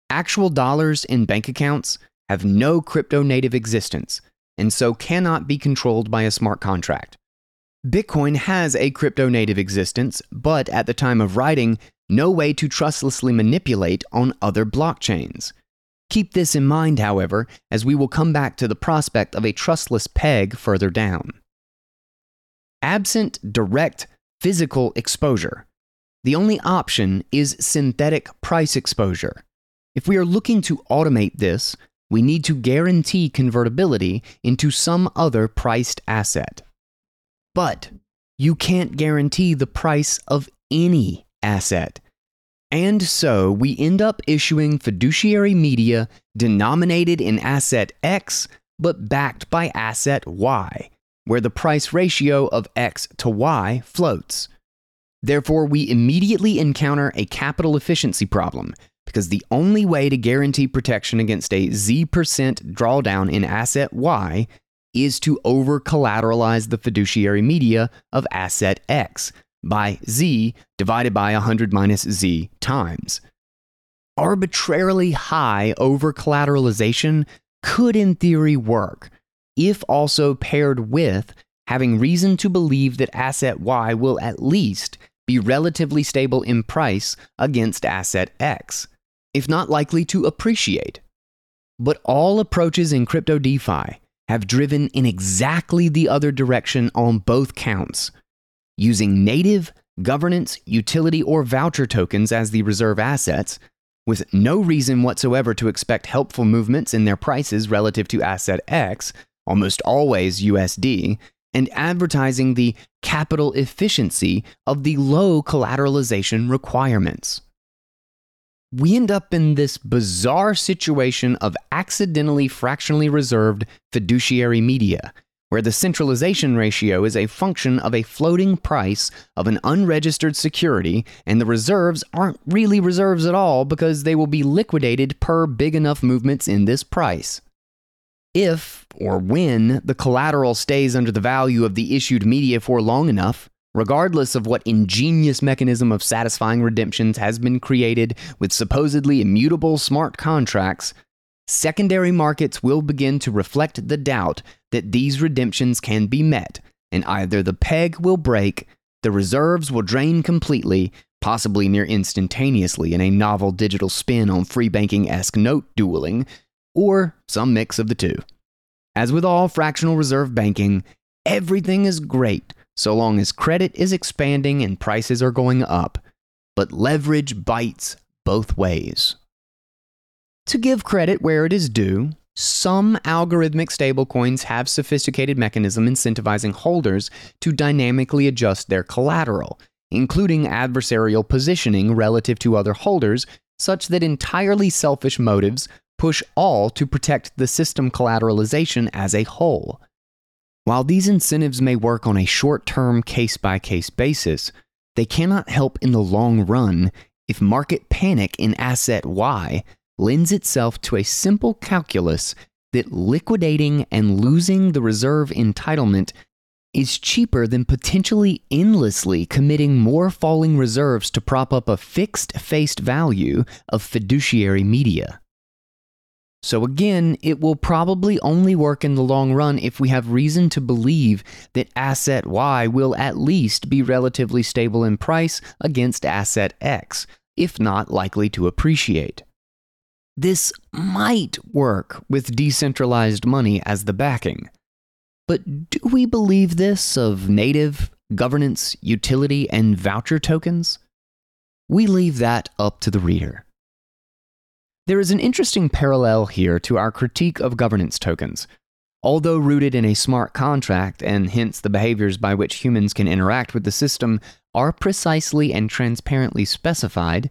Actual dollars in bank accounts have no crypto native existence and so cannot be controlled by a smart contract. Bitcoin has a crypto native existence, but at the time of writing, no way to trustlessly manipulate on other blockchains. Keep this in mind, however, as we will come back to the prospect of a trustless peg further down. Absent direct physical exposure, the only option is synthetic price exposure. If we are looking to automate this, we need to guarantee convertibility into some other priced asset. But you can't guarantee the price of any asset. And so we end up issuing fiduciary media denominated in asset X but backed by asset Y, where the price ratio of X to Y floats. Therefore, we immediately encounter a capital efficiency problem because the only way to guarantee protection against a Z percent drawdown in asset Y is to over collateralize the fiduciary media of asset X by Z divided by 100 minus Z times. Arbitrarily high over collateralization could, in theory, work if also paired with having reason to believe that asset Y will at least be relatively stable in price against asset X if not likely to appreciate. But all approaches in crypto DeFi have driven in exactly the other direction on both counts, using native, governance, utility, or voucher tokens as the reserve assets, with no reason whatsoever to expect helpful movements in their prices relative to asset X, almost always USD, and advertising the capital efficiency of the low collateralization requirements we end up in this bizarre situation of accidentally fractionally reserved fiduciary media, where the centralization ratio is a function of a floating price of an unregistered security, and the reserves aren't really reserves at all because they will be liquidated per big enough movements in this price. If or when the collateral stays under the value of the issued media for long enough, regardless of what ingenious mechanism of satisfying redemptions has been created with supposedly immutable smart contracts, secondary markets will begin to reflect the doubt that these redemptions can be met, and either the peg will break, the reserves will drain completely, possibly near instantaneously in a novel digital spin on free banking esque note dueling, or some mix of the two. As with all fractional reserve banking, everything is great so long as credit is expanding and prices are going up, but leverage bites both ways. To give credit where it is due, some algorithmic stablecoins have sophisticated mechanism incentivizing holders to dynamically adjust their collateral, including adversarial positioning relative to other holders, such that entirely selfish motives push all to protect the system collateralization as a whole. While these incentives may work on a short term case by case basis, they cannot help in the long run if market panic in asset Y lends itself to a simple calculus that liquidating and losing the reserve entitlement is cheaper than potentially endlessly committing more falling reserves to prop up a fixed faced value of fiduciary media. So, again, it will probably only work in the long run if we have reason to believe that asset Y will at least be relatively stable in price against asset X, if not likely to appreciate. This might work with decentralized money as the backing. But do we believe this of native, governance, utility, and voucher tokens? We leave that up to the reader. There is an interesting parallel here to our critique of governance tokens. Although rooted in a smart contract, and hence the behaviors by which humans can interact with the system are precisely and transparently specified,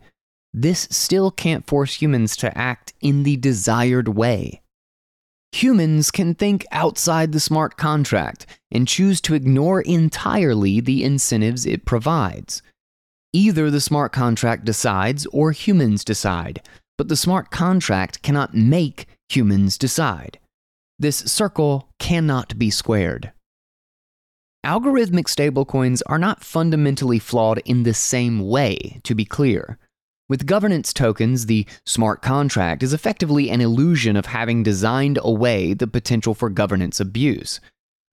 this still can't force humans to act in the desired way. Humans can think outside the smart contract and choose to ignore entirely the incentives it provides. Either the smart contract decides or humans decide, but the smart contract cannot make humans decide. This circle cannot be squared. Algorithmic stablecoins are not fundamentally flawed in the same way, to be clear. With governance tokens, the smart contract is effectively an illusion of having designed away the potential for governance abuse.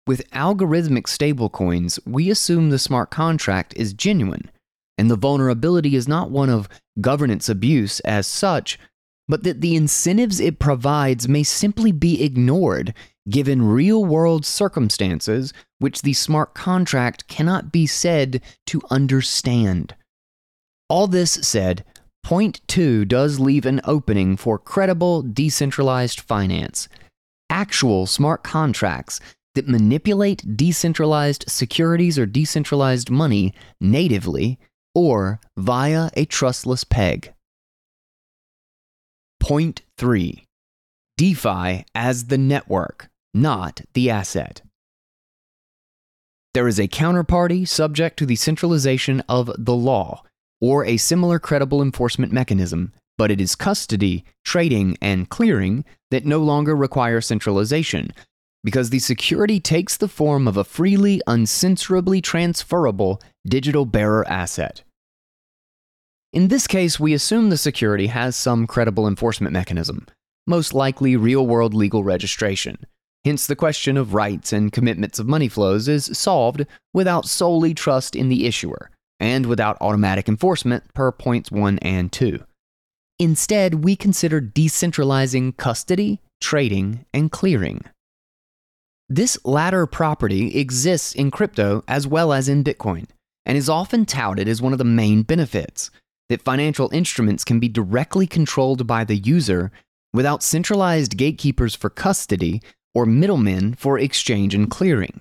With algorithmic stablecoins, we assume the smart contract is genuine, and the vulnerability is not one of governance abuse as such, but that the incentives it provides may simply be ignored given real world circumstances which the smart contract cannot be said to understand. All this said, Point two does leave an opening for credible decentralized finance, actual smart contracts that manipulate decentralized securities or decentralized money natively or via a trustless peg. Point three DeFi as the network, not the asset. There is a counterparty subject to the centralization of the law or a similar credible enforcement mechanism, but it is custody, trading, and clearing that no longer require centralization, because the security takes the form of a freely, uncensorably transferable digital bearer asset. In this case, we assume the security has some credible enforcement mechanism, most likely real world legal registration. Hence, the question of rights and commitments of money flows is solved without solely trust in the issuer, and without automatic enforcement per points 1 and 2. Instead, we consider decentralizing custody, trading, and clearing. This latter property exists in crypto as well as in Bitcoin, and is often touted as one of the main benefits that financial instruments can be directly controlled by the user without centralized gatekeepers for custody or middlemen for exchange and clearing.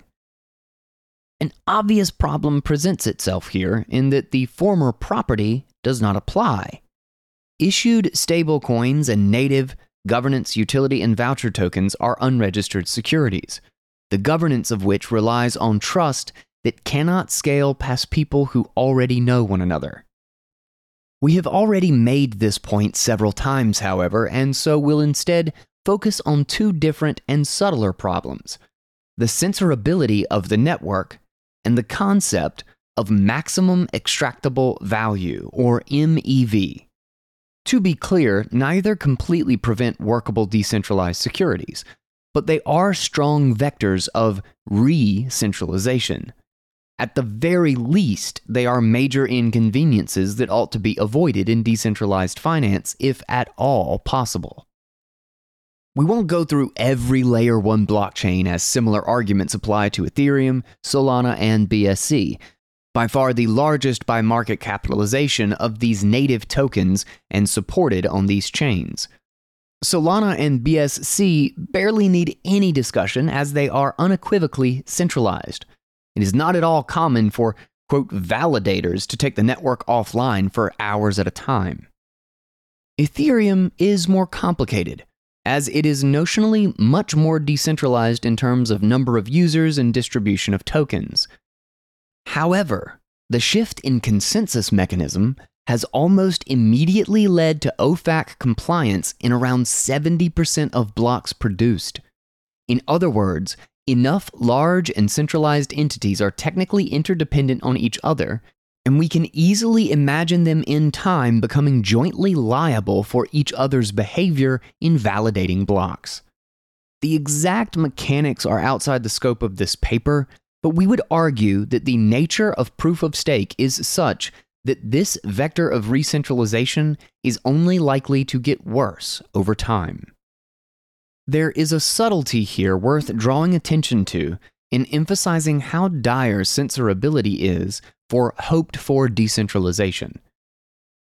An obvious problem presents itself here in that the former property does not apply. Issued stablecoins and native governance, utility, and voucher tokens are unregistered securities, the governance of which relies on trust that cannot scale past people who already know one another. We have already made this point several times, however, and so will instead focus on two different and subtler problems the censorability of the network and the concept of maximum extractable value, or MEV. To be clear, neither completely prevent workable decentralized securities, but they are strong vectors of re centralization. At the very least, they are major inconveniences that ought to be avoided in decentralized finance if at all possible. We won't go through every layer 1 blockchain as similar arguments apply to Ethereum, Solana, and BSC. By far the largest by market capitalization of these native tokens and supported on these chains. Solana and BSC barely need any discussion as they are unequivocally centralized. It is not at all common for, quote, validators to take the network offline for hours at a time. Ethereum is more complicated, as it is notionally much more decentralized in terms of number of users and distribution of tokens. However, the shift in consensus mechanism has almost immediately led to OFAC compliance in around 70% of blocks produced. In other words, enough large and centralized entities are technically interdependent on each other, and we can easily imagine them in time becoming jointly liable for each other's behavior in validating blocks. The exact mechanics are outside the scope of this paper, but we would argue that the nature of proof of stake is such that this vector of recentralization is only likely to get worse over time. There is a subtlety here worth drawing attention to in emphasizing how dire censorability is for hoped for decentralization.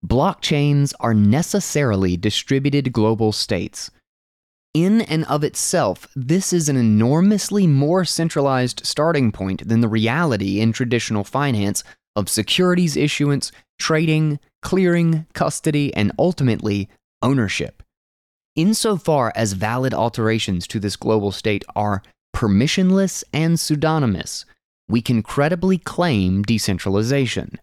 Blockchains are necessarily distributed global states. In and of itself, this is an enormously more centralized starting point than the reality in traditional finance of securities issuance, trading, clearing, custody, and ultimately ownership. Insofar as valid alterations to this global state are permissionless and pseudonymous, we can credibly claim decentralization.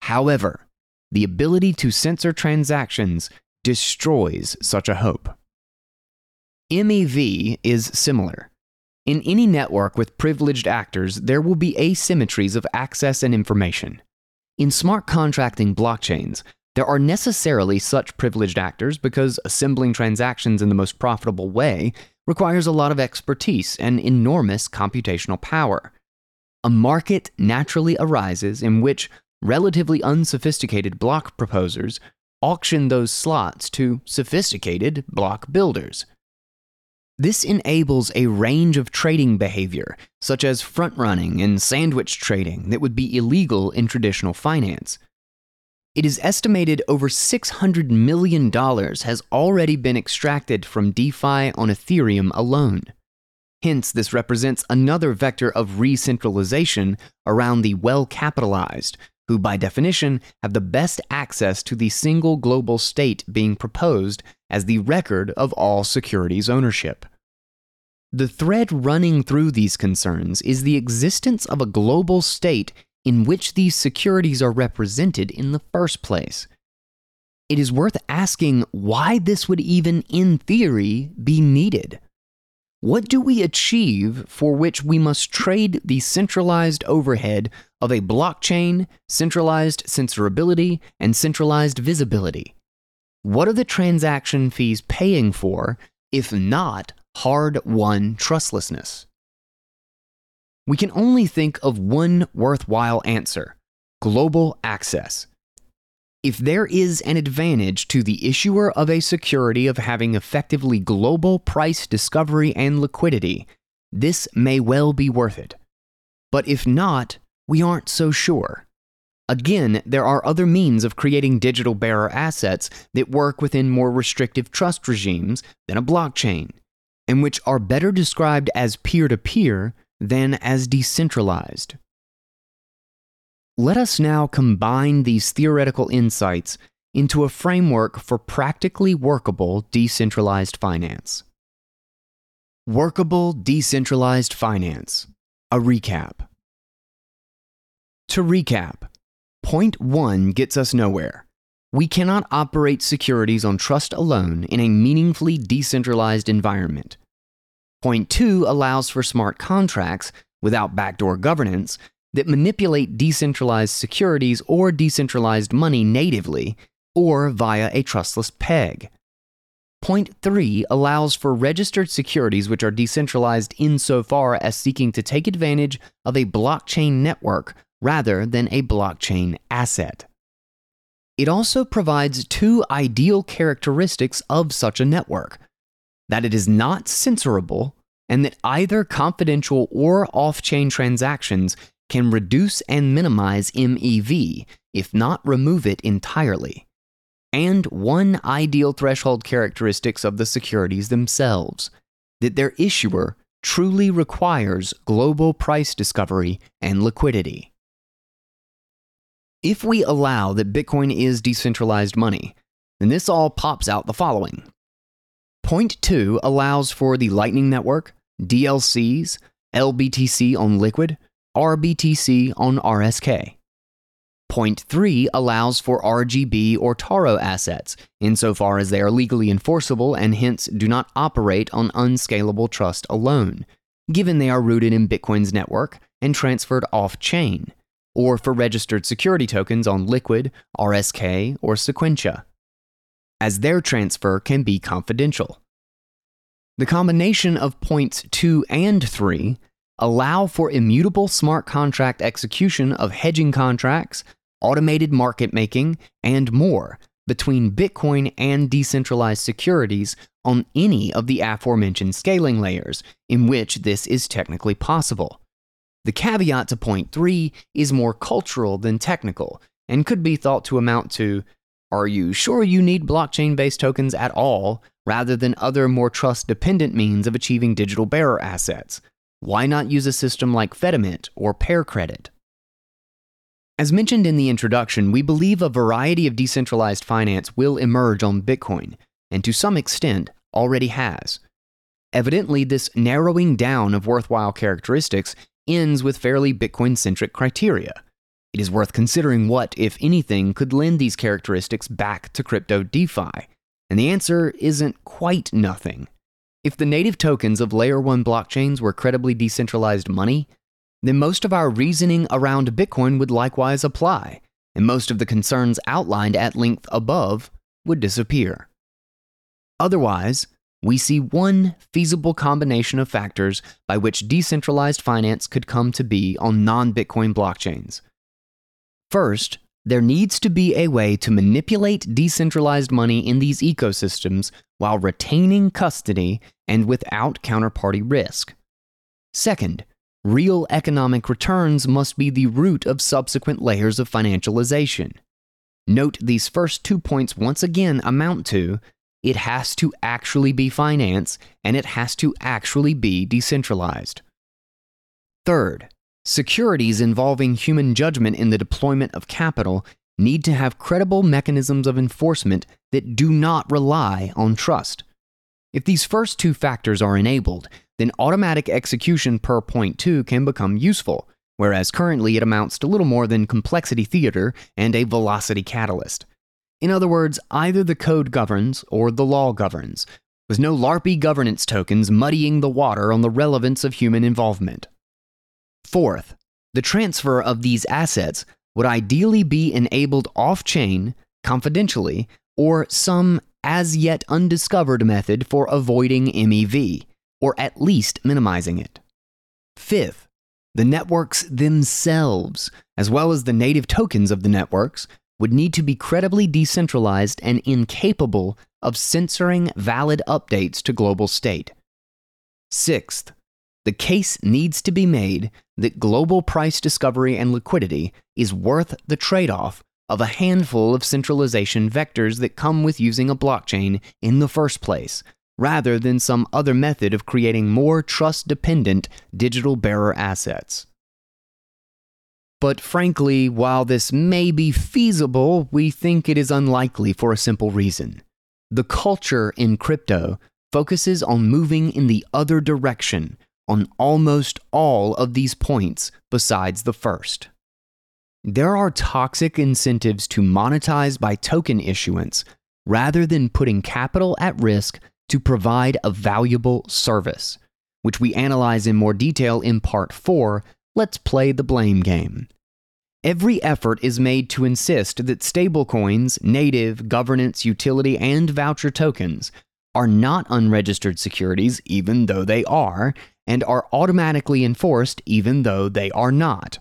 However, the ability to censor transactions destroys such a hope. MEV is similar. In any network with privileged actors, there will be asymmetries of access and information. In smart contracting blockchains, there are necessarily such privileged actors because assembling transactions in the most profitable way requires a lot of expertise and enormous computational power. A market naturally arises in which relatively unsophisticated block proposers auction those slots to sophisticated block builders. This enables a range of trading behavior, such as front running and sandwich trading, that would be illegal in traditional finance. It is estimated over $600 million has already been extracted from DeFi on Ethereum alone. Hence, this represents another vector of re-centralization around the well capitalized, who by definition have the best access to the single global state being proposed as the record of all securities ownership. The thread running through these concerns is the existence of a global state in which these securities are represented in the first place. It is worth asking why this would even, in theory, be needed. What do we achieve for which we must trade the centralized overhead of a blockchain, centralized censorability, and centralized visibility? What are the transaction fees paying for, if not hard won trustlessness? We can only think of one worthwhile answer global access. If there is an advantage to the issuer of a security of having effectively global price discovery and liquidity, this may well be worth it. But if not, we aren't so sure. Again, there are other means of creating digital bearer assets that work within more restrictive trust regimes than a blockchain and which are better described as peer to peer than as decentralized. Let us now combine these theoretical insights into a framework for practically workable decentralized finance. Workable decentralized finance. A recap. To recap, point one gets us nowhere. We cannot operate securities on trust alone in a meaningfully decentralized environment. Point two allows for smart contracts without backdoor governance that manipulate decentralized securities or decentralized money natively or via a trustless peg. Point 3 allows for registered securities which are decentralized insofar as seeking to take advantage of a blockchain network rather than a blockchain asset. It also provides two ideal characteristics of such a network that it is not censorable, and that either confidential or off chain transactions can reduce and minimize MEV, if not remove it entirely. and one ideal threshold characteristics of the securities themselves that their issuer truly requires global price discovery and liquidity. If we allow that Bitcoin is decentralized money, then this all pops out the following. Point 2 allows for the Lightning Network, DLCs, LBTC on Liquid, RBTC on RSK. Point 3 allows for RGB or Taro assets, insofar as they are legally enforceable and hence do not operate on unscalable trust alone, given they are rooted in Bitcoin's network and transferred off chain, or for registered security tokens on Liquid, RSK, or Sequentia, as their transfer can be confidential. The combination of points 2 and 3 allow for immutable smart contract execution of hedging contracts automated market making, and more between Bitcoin and decentralized securities on any of the aforementioned scaling layers in which this is technically possible. The caveat to point three is more cultural than technical and could be thought to amount to Are you sure you need blockchain based tokens at all rather than other more trust dependent means of achieving digital bearer assets? Why not use a system like Fedimint or Pair Credit? As mentioned in the introduction, we believe a variety of decentralized finance will emerge on Bitcoin, and to some extent already has. Evidently, this narrowing down of worthwhile characteristics ends with fairly Bitcoin centric criteria. It is worth considering what, if anything, could lend these characteristics back to crypto DeFi, and the answer isn't quite nothing. If the native tokens of layer 1 blockchains were credibly decentralized money, then most of our reasoning around Bitcoin would likewise apply, and most of the concerns outlined at length above would disappear. Otherwise, we see one feasible combination of factors by which decentralized finance could come to be on non Bitcoin blockchains. First, there needs to be a way to manipulate decentralized money in these ecosystems while retaining custody and without counterparty risk. Second, real economic returns must be the root of subsequent layers of financialization. Note these first two points once again amount to it has to actually be finance and it has to actually be decentralized. Third, securities involving human judgment in the deployment of capital need to have credible mechanisms of enforcement that do not rely on trust. If these first two factors are enabled, then automatic execution per point 2 can become useful, whereas currently it amounts to little more than complexity theater and a velocity catalyst. In other words, either the code governs or the law governs, with no LARPy governance tokens muddying the water on the relevance of human involvement. Fourth, the transfer of these assets would ideally be enabled off chain, confidentially, or some as yet undiscovered method for avoiding MEV, or at least minimizing it. Fifth, the networks themselves, as well as the native tokens of the networks, would need to be credibly decentralized and incapable of censoring valid updates to global state. Sixth, the case needs to be made that global price discovery and liquidity is worth the trade off of a handful of centralization vectors that come with using a blockchain in the first place, rather than some other method of creating more trust dependent digital bearer assets. But frankly, while this may be feasible, we think it is unlikely for a simple reason. The culture in crypto focuses on moving in the other direction on almost all of these points besides the first. There are toxic incentives to monetize by token issuance rather than putting capital at risk to provide a valuable service, which we analyze in more detail in part 4. Let's play the blame game. Every effort is made to insist that stablecoins, native, governance, utility, and voucher tokens are not unregistered securities, even though they are, and are automatically enforced, even though they are not.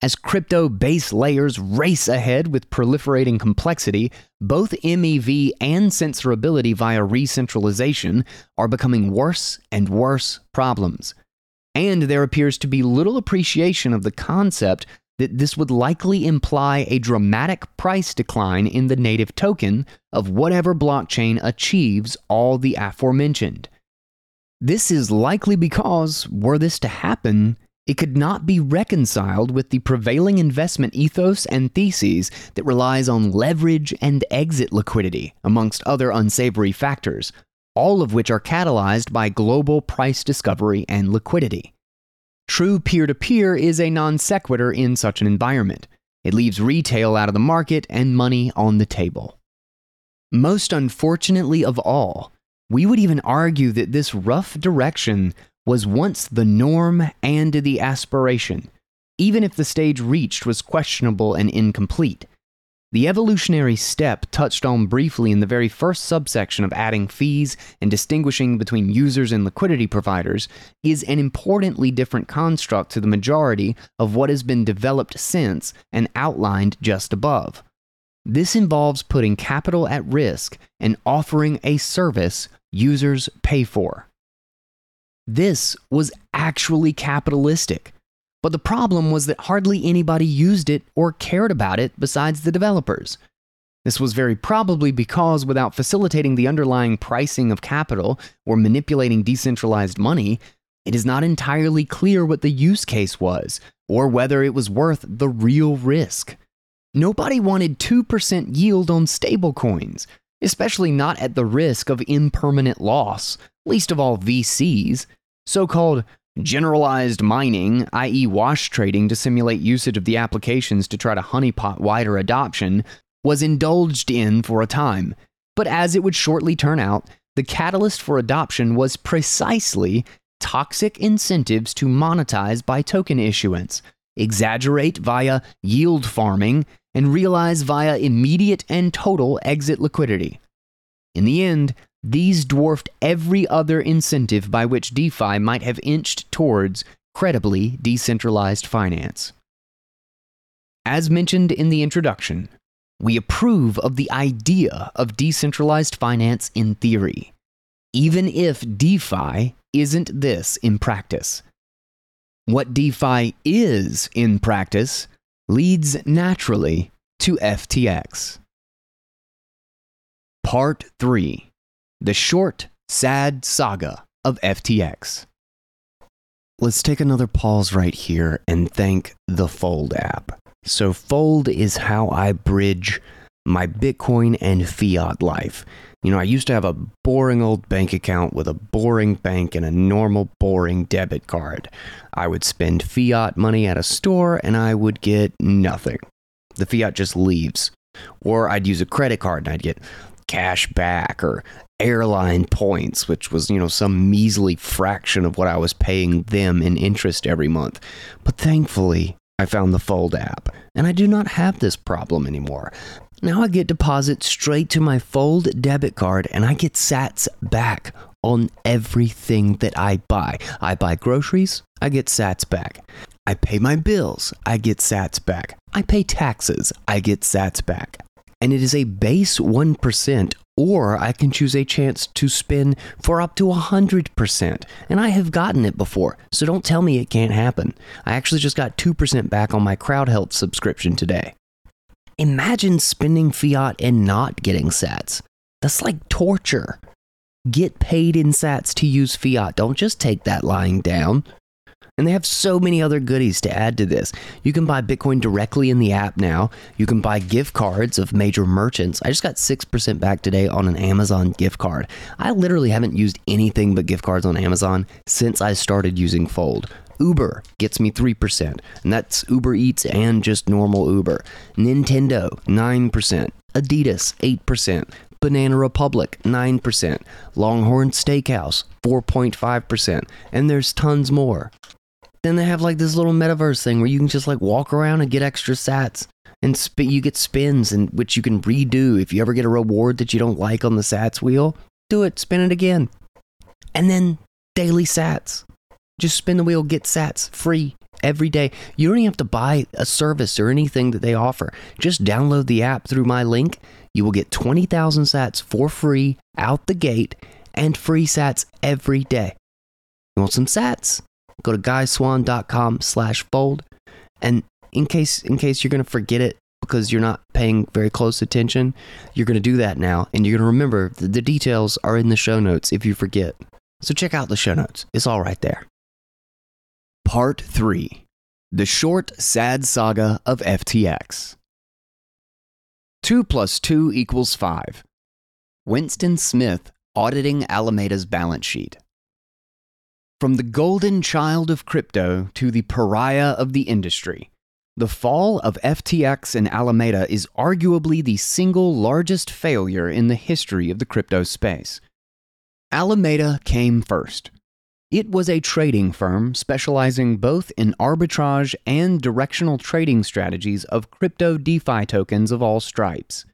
As crypto base layers race ahead with proliferating complexity, both MEV and censorability via recentralization are becoming worse and worse problems. And there appears to be little appreciation of the concept that this would likely imply a dramatic price decline in the native token of whatever blockchain achieves all the aforementioned. This is likely because, were this to happen, it could not be reconciled with the prevailing investment ethos and theses that relies on leverage and exit liquidity, amongst other unsavory factors, all of which are catalyzed by global price discovery and liquidity. True peer to peer is a non sequitur in such an environment. It leaves retail out of the market and money on the table. Most unfortunately of all, we would even argue that this rough direction was once the norm and the aspiration, even if the stage reached was questionable and incomplete. The evolutionary step touched on briefly in the very first subsection of adding fees and distinguishing between users and liquidity providers is an importantly different construct to the majority of what has been developed since and outlined just above. This involves putting capital at risk and offering a service users pay for. This was actually capitalistic. But the problem was that hardly anybody used it or cared about it besides the developers. This was very probably because without facilitating the underlying pricing of capital or manipulating decentralized money, it is not entirely clear what the use case was or whether it was worth the real risk. Nobody wanted 2% yield on stablecoins, especially not at the risk of impermanent loss, least of all VCs. So called generalized mining, i.e., wash trading to simulate usage of the applications to try to honeypot wider adoption, was indulged in for a time. But as it would shortly turn out, the catalyst for adoption was precisely toxic incentives to monetize by token issuance, exaggerate via yield farming, and realize via immediate and total exit liquidity. In the end, these dwarfed every other incentive by which DeFi might have inched towards credibly decentralized finance. As mentioned in the introduction, we approve of the idea of decentralized finance in theory, even if DeFi isn't this in practice. What DeFi is in practice leads naturally to FTX. Part 3 the short, sad saga of FTX. Let's take another pause right here and thank the Fold app. So, Fold is how I bridge my Bitcoin and fiat life. You know, I used to have a boring old bank account with a boring bank and a normal boring debit card. I would spend fiat money at a store and I would get nothing. The fiat just leaves. Or I'd use a credit card and I'd get cash back or airline points, which was, you know, some measly fraction of what I was paying them in interest every month. But thankfully, I found the Fold app, and I do not have this problem anymore. Now I get deposits straight to my Fold debit card, and I get sats back on everything that I buy. I buy groceries, I get sats back. I pay my bills, I get sats back. I pay taxes, I get sats back and it is a base 1%, or I can choose a chance to spin for up to 100%. And I have gotten it before, so don't tell me it can't happen. I actually just got 2% back on my CrowdHealth subscription today. Imagine spending fiat and not getting sats. That's like torture. Get paid in sats to use fiat. Don't just take that lying down. And they have so many other goodies to add to this. You can buy Bitcoin directly in the app now. You can buy gift cards of major merchants. I just got 6% back today on an Amazon gift card. I literally haven't used anything but gift cards on Amazon since I started using Fold. Uber gets me 3%, and that's Uber Eats and just normal Uber. Nintendo, 9%. Adidas, 8%. Banana Republic, 9%. Longhorn Steakhouse, 4.5%. And there's tons more. Then they have like this little metaverse thing where you can just like walk around and get extra sats and sp- you get spins and which you can redo if you ever get a reward that you don't like on the sats wheel do it spin it again and then daily sats just spin the wheel get sats free every day. You don't even have to buy a service or anything that they offer. Just download the app through my link. You will get 20,000 sats for free out the gate and free sats every day. You want some sats? Go to guyswann.com slash fold. And in case in case you're going to forget it because you're not paying very close attention, you're going to do that now. And you're going to remember the details are in the show notes if you forget. So check out the show notes. It's all right there. Part 3 The Short, Sad Saga of FTX. 2 plus 2 equals 5. Winston Smith auditing Alameda's balance sheet. From the golden child of crypto to the pariah of the industry, the fall of FTX and Alameda is arguably the single largest failure in the history of the crypto space. Alameda came first. It was a trading firm specializing both in arbitrage and directional trading strategies of crypto DeFi tokens of all stripes.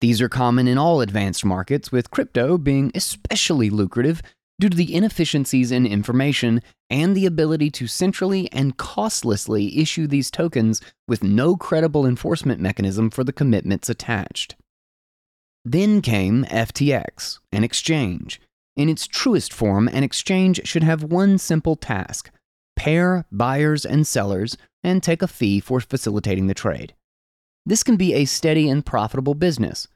These are common in all advanced markets, with crypto being especially lucrative due to the inefficiencies in information and the ability to centrally and costlessly issue these tokens with no credible enforcement mechanism for the commitments attached. Then came FTX, an exchange. In its truest form, an exchange should have one simple task pair buyers and sellers and take a fee for facilitating the trade. This can be a steady and profitable business.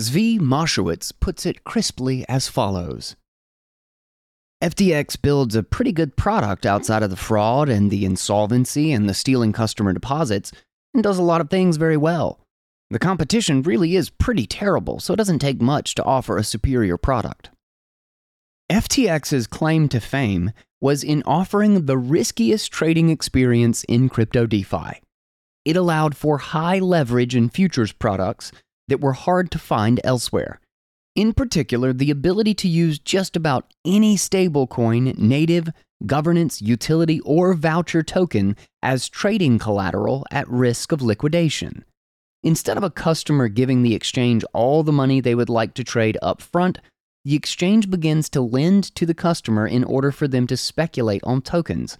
Zvi Mowshowitz puts it crisply as follows FTX builds a pretty good product outside of the fraud and the insolvency and the stealing customer deposits and does a lot of things very well. The competition really is pretty terrible, so it doesn't take much to offer a superior product. FTX's claim to fame was in offering the riskiest trading experience in crypto DeFi. It allowed for high leverage in futures products that were hard to find elsewhere. In particular, the ability to use just about any stablecoin, native, governance, utility, or voucher token as trading collateral at risk of liquidation. Instead of a customer giving the exchange all the money they would like to trade up front, the exchange begins to lend to the customer in order for them to speculate on tokens.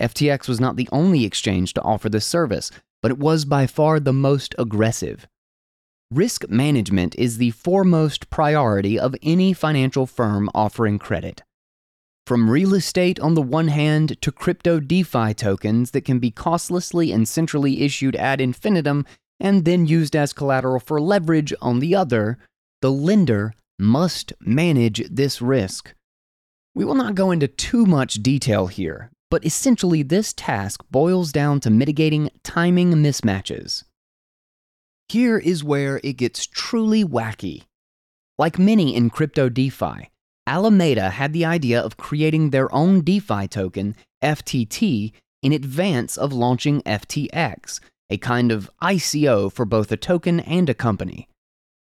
FTX was not the only exchange to offer this service, but it was by far the most aggressive. Risk management is the foremost priority of any financial firm offering credit. From real estate on the one hand to crypto DeFi tokens that can be costlessly and centrally issued ad infinitum and then used as collateral for leverage on the other, the lender must manage this risk. We will not go into too much detail here, but essentially this task boils down to mitigating timing mismatches. Here is where it gets truly wacky. Like many in crypto DeFi, Alameda had the idea of creating their own DeFi token, FTT, in advance of launching FTX, a kind of ICO for both a token and a company.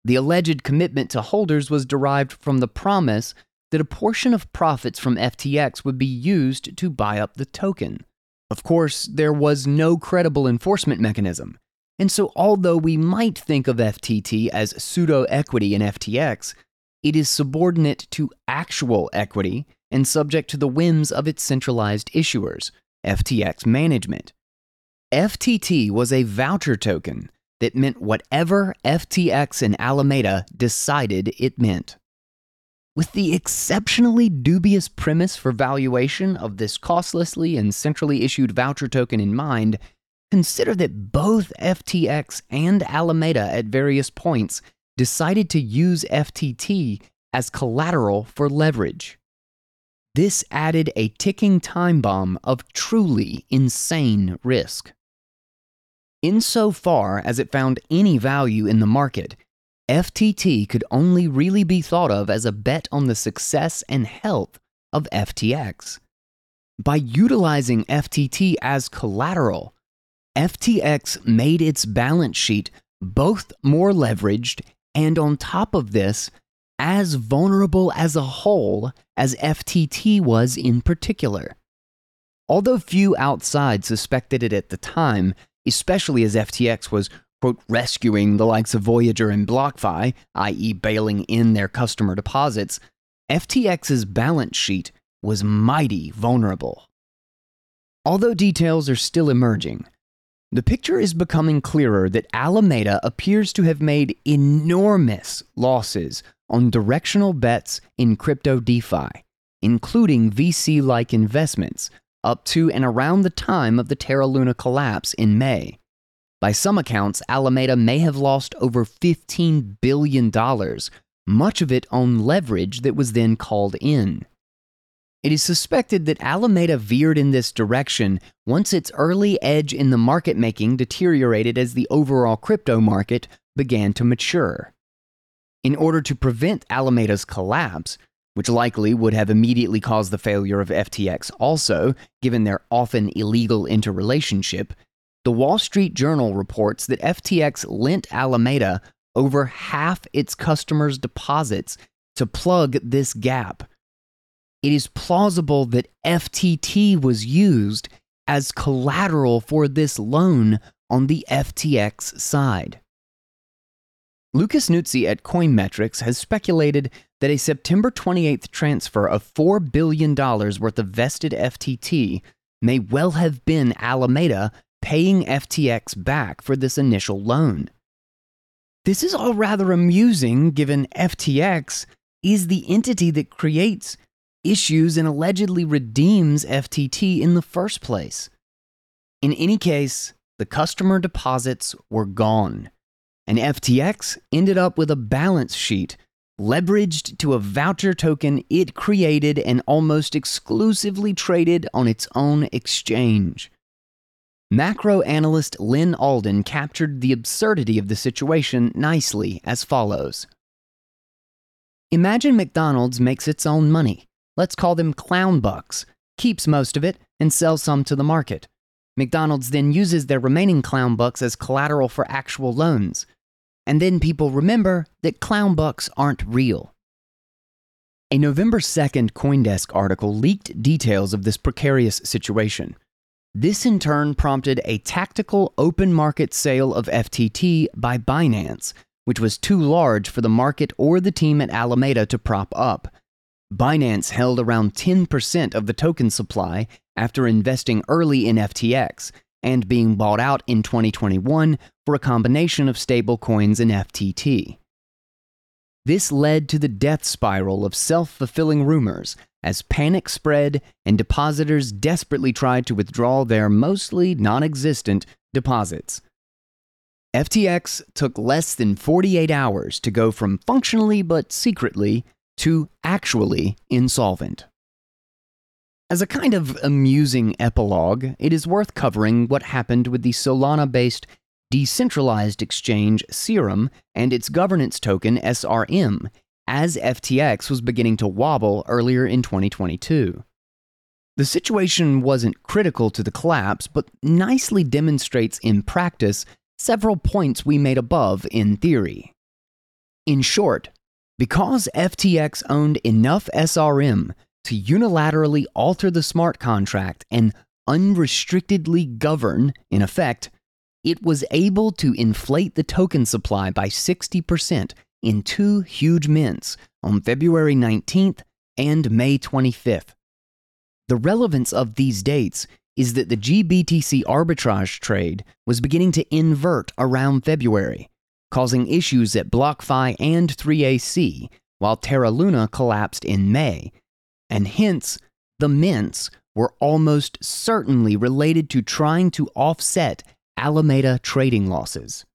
The alleged commitment to holders was derived from the promise that a portion of profits from FTX would be used to buy up the token. Of course, there was no credible enforcement mechanism. And so, although we might think of FTT as pseudo equity in FTX, it is subordinate to actual equity and subject to the whims of its centralized issuers, FTX management. FTT was a voucher token that meant whatever FTX and Alameda decided it meant. With the exceptionally dubious premise for valuation of this costlessly and centrally issued voucher token in mind, consider that both FTX and Alameda at various points decided to use FTT as collateral for leverage. This added a ticking time bomb of truly insane risk. Insofar as it found any value in the market, FTT could only really be thought of as a bet on the success and health of FTX. By utilizing FTT as collateral, FTX made its balance sheet both more leveraged and, on top of this, as vulnerable as a whole as FTT was in particular. Although few outside suspected it at the time, especially as FTX was, quote, rescuing the likes of Voyager and BlockFi, i.e., bailing in their customer deposits, FTX's balance sheet was mighty vulnerable. Although details are still emerging, the picture is becoming clearer that Alameda appears to have made enormous losses on directional bets in crypto DeFi, including VC like investments, up to and around the time of the Terra Luna collapse in May. By some accounts, Alameda may have lost over $15 billion, much of it on leverage that was then called in. It is suspected that Alameda veered in this direction once its early edge in the market making deteriorated as the overall crypto market began to mature. In order to prevent Alameda's collapse, which likely would have immediately caused the failure of FTX also, given their often illegal interrelationship, the Wall Street Journal reports that FTX lent Alameda over half its customers' deposits to plug this gap it is plausible that FTT was used as collateral for this loan on the FTX side. Lucas Nuzzi at Coinmetrics has speculated that a September 28th transfer of $4 billion worth of vested FTT may well have been Alameda paying FTX back for this initial loan. This is all rather amusing given FTX is the entity that creates issues and allegedly redeems FTT in the first place. In any case, the customer deposits were gone, and FTX ended up with a balance sheet leveraged to a voucher token it created and almost exclusively traded on its own exchange. Macro analyst Lynn Alden captured the absurdity of the situation nicely as follows Imagine McDonald's makes its own money let's call them clown bucks, keeps most of it and sells some to the market. McDonald's then uses their remaining clown bucks as collateral for actual loans. And then people remember that clown bucks aren't real. A November 2nd Coindesk article leaked details of this precarious situation. This in turn prompted a tactical open market sale of FTT by Binance, which was too large for the market or the team at Alameda to prop up. Binance held around 10% of the token supply after investing early in FTX and being bought out in 2021 for a combination of stablecoins and FTT. This led to the death spiral of self fulfilling rumors as panic spread and depositors desperately tried to withdraw their mostly non existent deposits. FTX took less than 48 hours to go from functionally but secretly to actually insolvent. As a kind of amusing epilogue, it is worth covering what happened with the Solana based decentralized exchange Serum and its governance token SRM as FTX was beginning to wobble earlier in 2022. The situation wasn't critical to the collapse, but nicely demonstrates in practice several points we made above in theory. In short, because FTX owned enough SRM to unilaterally alter the smart contract and unrestrictedly govern, in effect, it was able to inflate the token supply by 60% in two huge mints on February 19th and May 25th. The relevance of these dates is that the GBTC arbitrage trade was beginning to invert around February, causing issues at BlockFi and 3AC, while Terra Luna collapsed in May, and hence the mints were almost certainly related to trying to offset Alameda trading losses.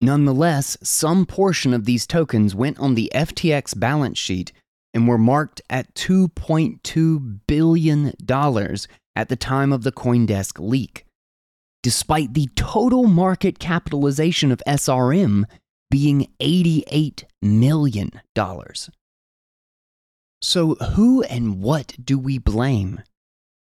Nonetheless, some portion of these tokens went on the FTX balance sheet and were marked at $2.2 billion at the time of the Coindesk leak despite the total market capitalization of SRM being $88 million. So, who and what do we blame?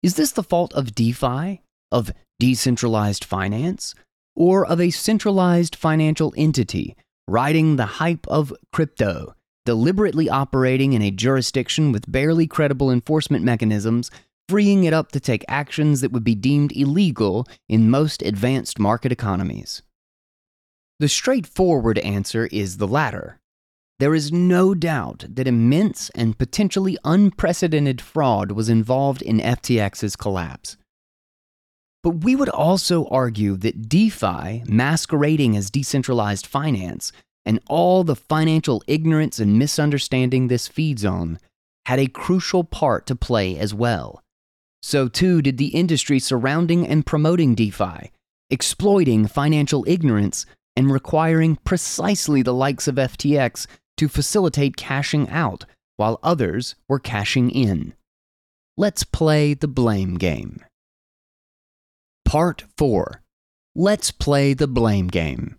Is this the fault of DeFi, of decentralized finance, or of a centralized financial entity riding the hype of crypto, deliberately operating in a jurisdiction with barely credible enforcement mechanisms freeing it up to take actions that would be deemed illegal in most advanced market economies? The straightforward answer is the latter. There is no doubt that immense and potentially unprecedented fraud was involved in FTX's collapse. But we would also argue that DeFi, masquerading as decentralized finance, and all the financial ignorance and misunderstanding this feeds on, had a crucial part to play as well So too did the industry surrounding and promoting DeFi, exploiting financial ignorance and requiring precisely the likes of FTX to facilitate cashing out while others were cashing in. Let's play the blame game. Part 4 Let's play the blame game.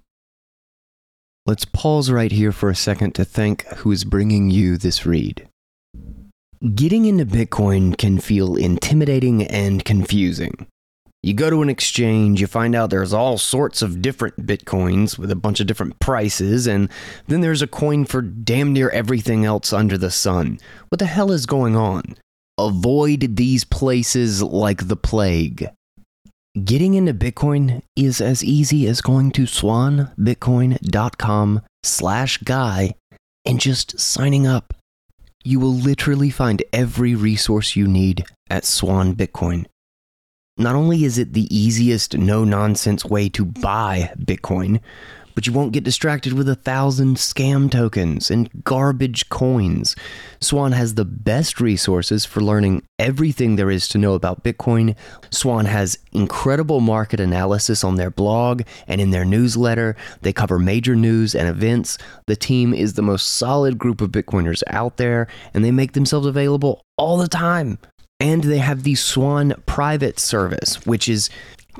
Let's pause right here for a second to thank who is bringing you this read. Getting into Bitcoin can feel intimidating and confusing. You go to an exchange, you find out there's all sorts of different Bitcoins with a bunch of different prices, and then there's a coin for damn near everything else under the sun. What the hell is going on? Avoid these places like the plague. Getting into Bitcoin is as easy as going to swanbitcoin.com slash guy and just signing up. You will literally find every resource you need at Swan Bitcoin. Not only is it the easiest, no nonsense way to buy Bitcoin, but you won't get distracted with a thousand scam tokens and garbage coins. Swan has the best resources for learning everything there is to know about Bitcoin. Swan has incredible market analysis on their blog and in their newsletter. They cover major news and events. The team is the most solid group of Bitcoiners out there, and they make themselves available all the time. And they have the Swan private service, which is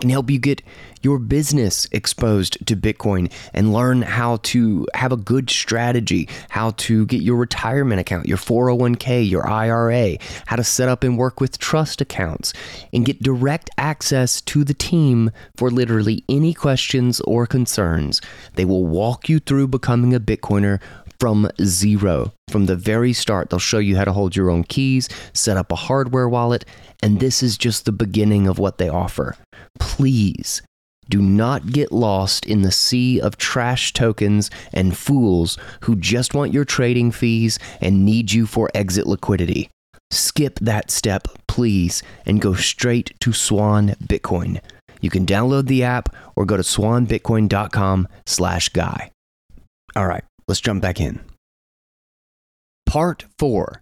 can help you get your business exposed to Bitcoin and learn how to have a good strategy, how to get your retirement account, your 401k, your IRA, how to set up and work with trust accounts, and get direct access to the team for literally any questions or concerns. They will walk you through becoming a Bitcoiner from zero. From the very start, they'll show you how to hold your own keys, set up a hardware wallet, and this is just the beginning of what they offer. Please do not get lost in the sea of trash tokens and fools who just want your trading fees and need you for exit liquidity. Skip that step, please, and go straight to Swan Bitcoin. You can download the app or go to swanbitcoin.com slash guy. All right, let's jump back in. Part 4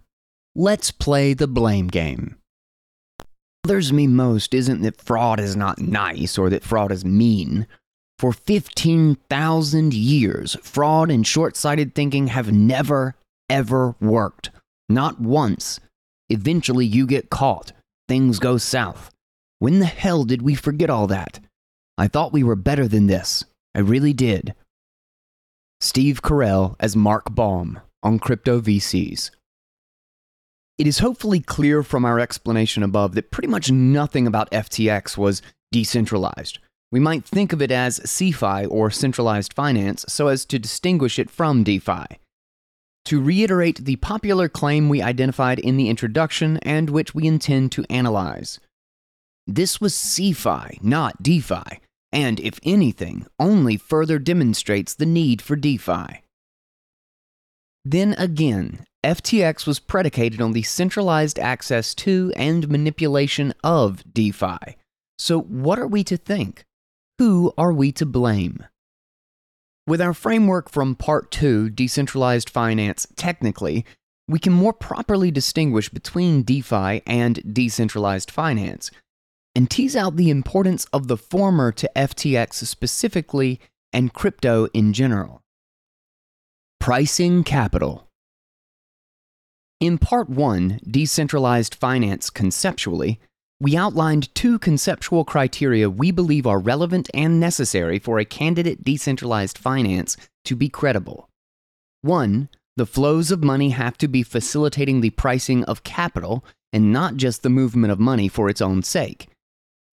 Let's play the blame game. What bothers me most isn't that fraud is not nice or that fraud is mean. For 15,000 years, fraud and short sighted thinking have never, ever worked. Not once. Eventually, you get caught. Things go south. When the hell did we forget all that? I thought we were better than this. I really did. Steve Carell as Mark Baum on Crypto VCs. It is hopefully clear from our explanation above that pretty much nothing about FTX was decentralized. We might think of it as CeFi or centralized finance so as to distinguish it from DeFi. To reiterate the popular claim we identified in the introduction and which we intend to analyze. This was CeFi, not DeFi, and if anything, only further demonstrates the need for DeFi. Then again, FTX was predicated on the centralized access to and manipulation of DeFi. So, what are we to think? Who are we to blame? With our framework from Part 2, Decentralized Finance Technically, we can more properly distinguish between DeFi and decentralized finance and tease out the importance of the former to FTX specifically and crypto in general. Pricing capital. In Part 1, Decentralized Finance Conceptually, we outlined two conceptual criteria we believe are relevant and necessary for a candidate decentralized finance to be credible. One, the flows of money have to be facilitating the pricing of capital and not just the movement of money for its own sake.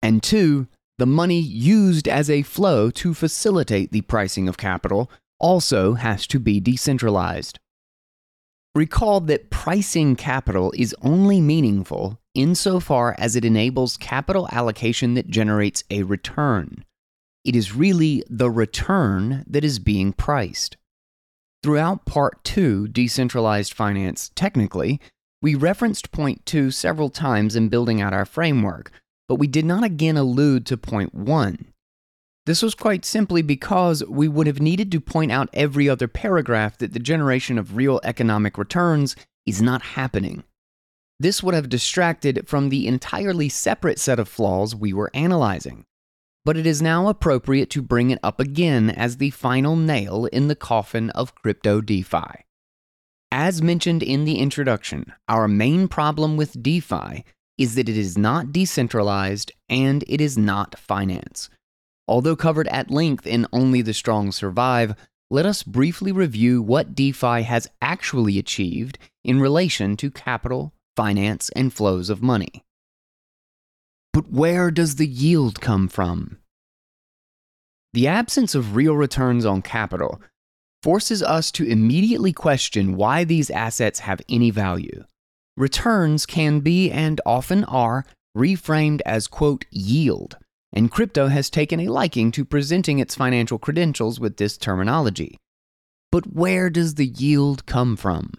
And two, the money used as a flow to facilitate the pricing of capital also has to be decentralized. Recall that pricing capital is only meaningful insofar as it enables capital allocation that generates a return. It is really the return that is being priced. Throughout Part 2, Decentralized Finance Technically, we referenced Point 2 several times in building out our framework, but we did not again allude to Point 1. This was quite simply because we would have needed to point out every other paragraph that the generation of real economic returns is not happening. This would have distracted from the entirely separate set of flaws we were analyzing. But it is now appropriate to bring it up again as the final nail in the coffin of crypto DeFi. As mentioned in the introduction, our main problem with DeFi is that it is not decentralized and it is not finance. Although covered at length in Only the Strong Survive, let us briefly review what DeFi has actually achieved in relation to capital, finance, and flows of money. But where does the yield come from? The absence of real returns on capital forces us to immediately question why these assets have any value. Returns can be and often are reframed as, quote, yield, and crypto has taken a liking to presenting its financial credentials with this terminology. But where does the yield come from?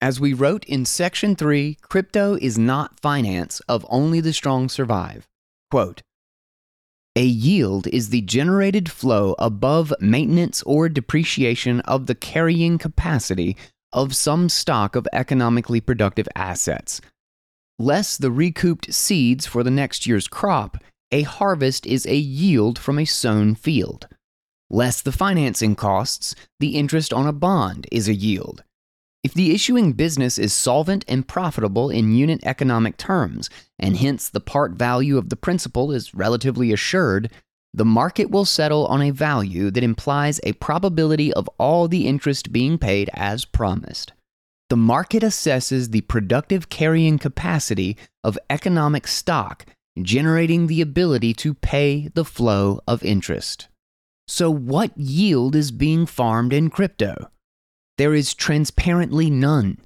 As we wrote in Section 3, crypto is not finance of only the strong survive. Quote, a yield is the generated flow above maintenance or depreciation of the carrying capacity of some stock of economically productive assets. Less the recouped seeds for the next year's crop, a harvest is a yield from a sown field. Less the financing costs, the interest on a bond is a yield. If the issuing business is solvent and profitable in unit economic terms, and hence the part value of the principal is relatively assured, the market will settle on a value that implies a probability of all the interest being paid as promised. The market assesses the productive carrying capacity of economic stock, generating the ability to pay the flow of interest. So, what yield is being farmed in crypto? There is transparently none.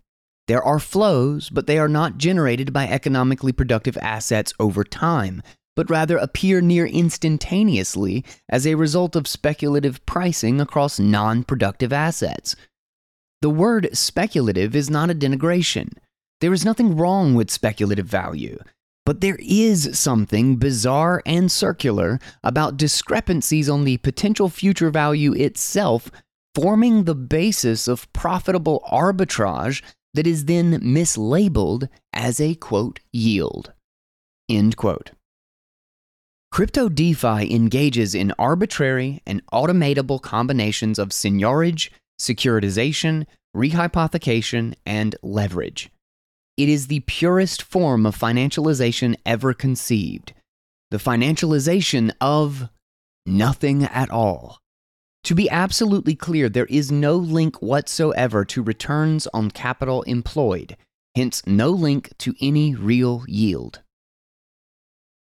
There are flows, but they are not generated by economically productive assets over time, but rather appear near instantaneously as a result of speculative pricing across non productive assets. The word speculative is not a denigration. There is nothing wrong with speculative value. But there is something bizarre and circular about discrepancies on the potential future value itself forming the basis of profitable arbitrage that is then mislabeled as a quote yield. End quote. Crypto DeFi engages in arbitrary and automatable combinations of seigniorage, securitization, rehypothecation, and leverage. It is the purest form of financialization ever conceived. The financialization of nothing at all. To be absolutely clear, there is no link whatsoever to returns on capital employed, hence, no link to any real yield.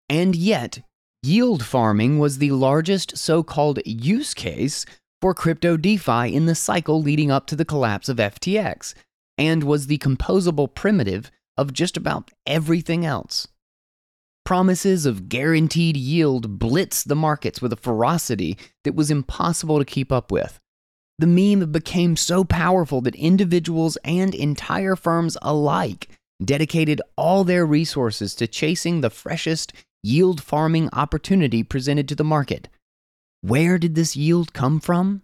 And yet, yield farming was the largest so called use case for crypto DeFi in the cycle leading up to the collapse of FTX, and was the composable primitive of just about everything else. Promises of guaranteed yield blitzed the markets with a ferocity that was impossible to keep up with. The meme became so powerful that individuals and entire firms alike dedicated all their resources to chasing the freshest yield farming opportunity presented to the market. Where did this yield come from?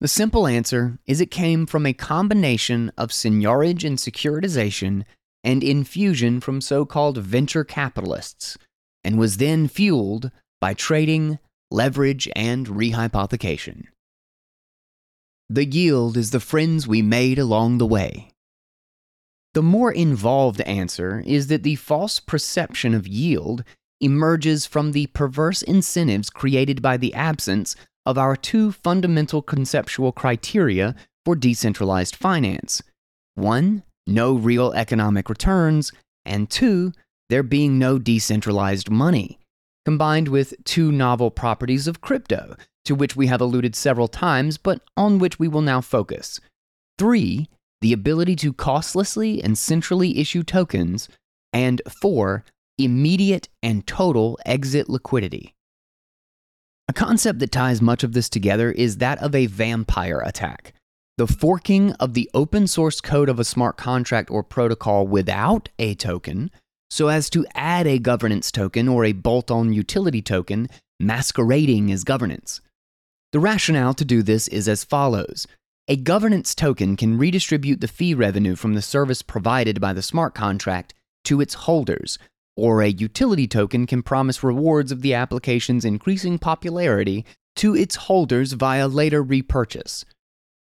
The simple answer is it came from a combination of seigniorage and securitization and infusion from so called venture capitalists, and was then fueled by trading, leverage, and rehypothecation. The yield is the friends we made along the way. The more involved answer is that the false perception of yield emerges from the perverse incentives created by the absence of our two fundamental conceptual criteria for decentralized finance. One, no real economic returns, and two, there being no decentralized money, combined with two novel properties of crypto, to which we have alluded several times, but on which we will now focus. Three, the ability to costlessly and centrally issue tokens. And four, immediate and total exit liquidity. A concept that ties much of this together is that of a vampire attack the forking of the open source code of a smart contract or protocol without a token so as to add a governance token or a bolt on utility token masquerading as governance. The rationale to do this is as follows A governance token can redistribute the fee revenue from the service provided by the smart contract to its holders, or a utility token can promise rewards of the application's increasing popularity to its holders via later repurchase.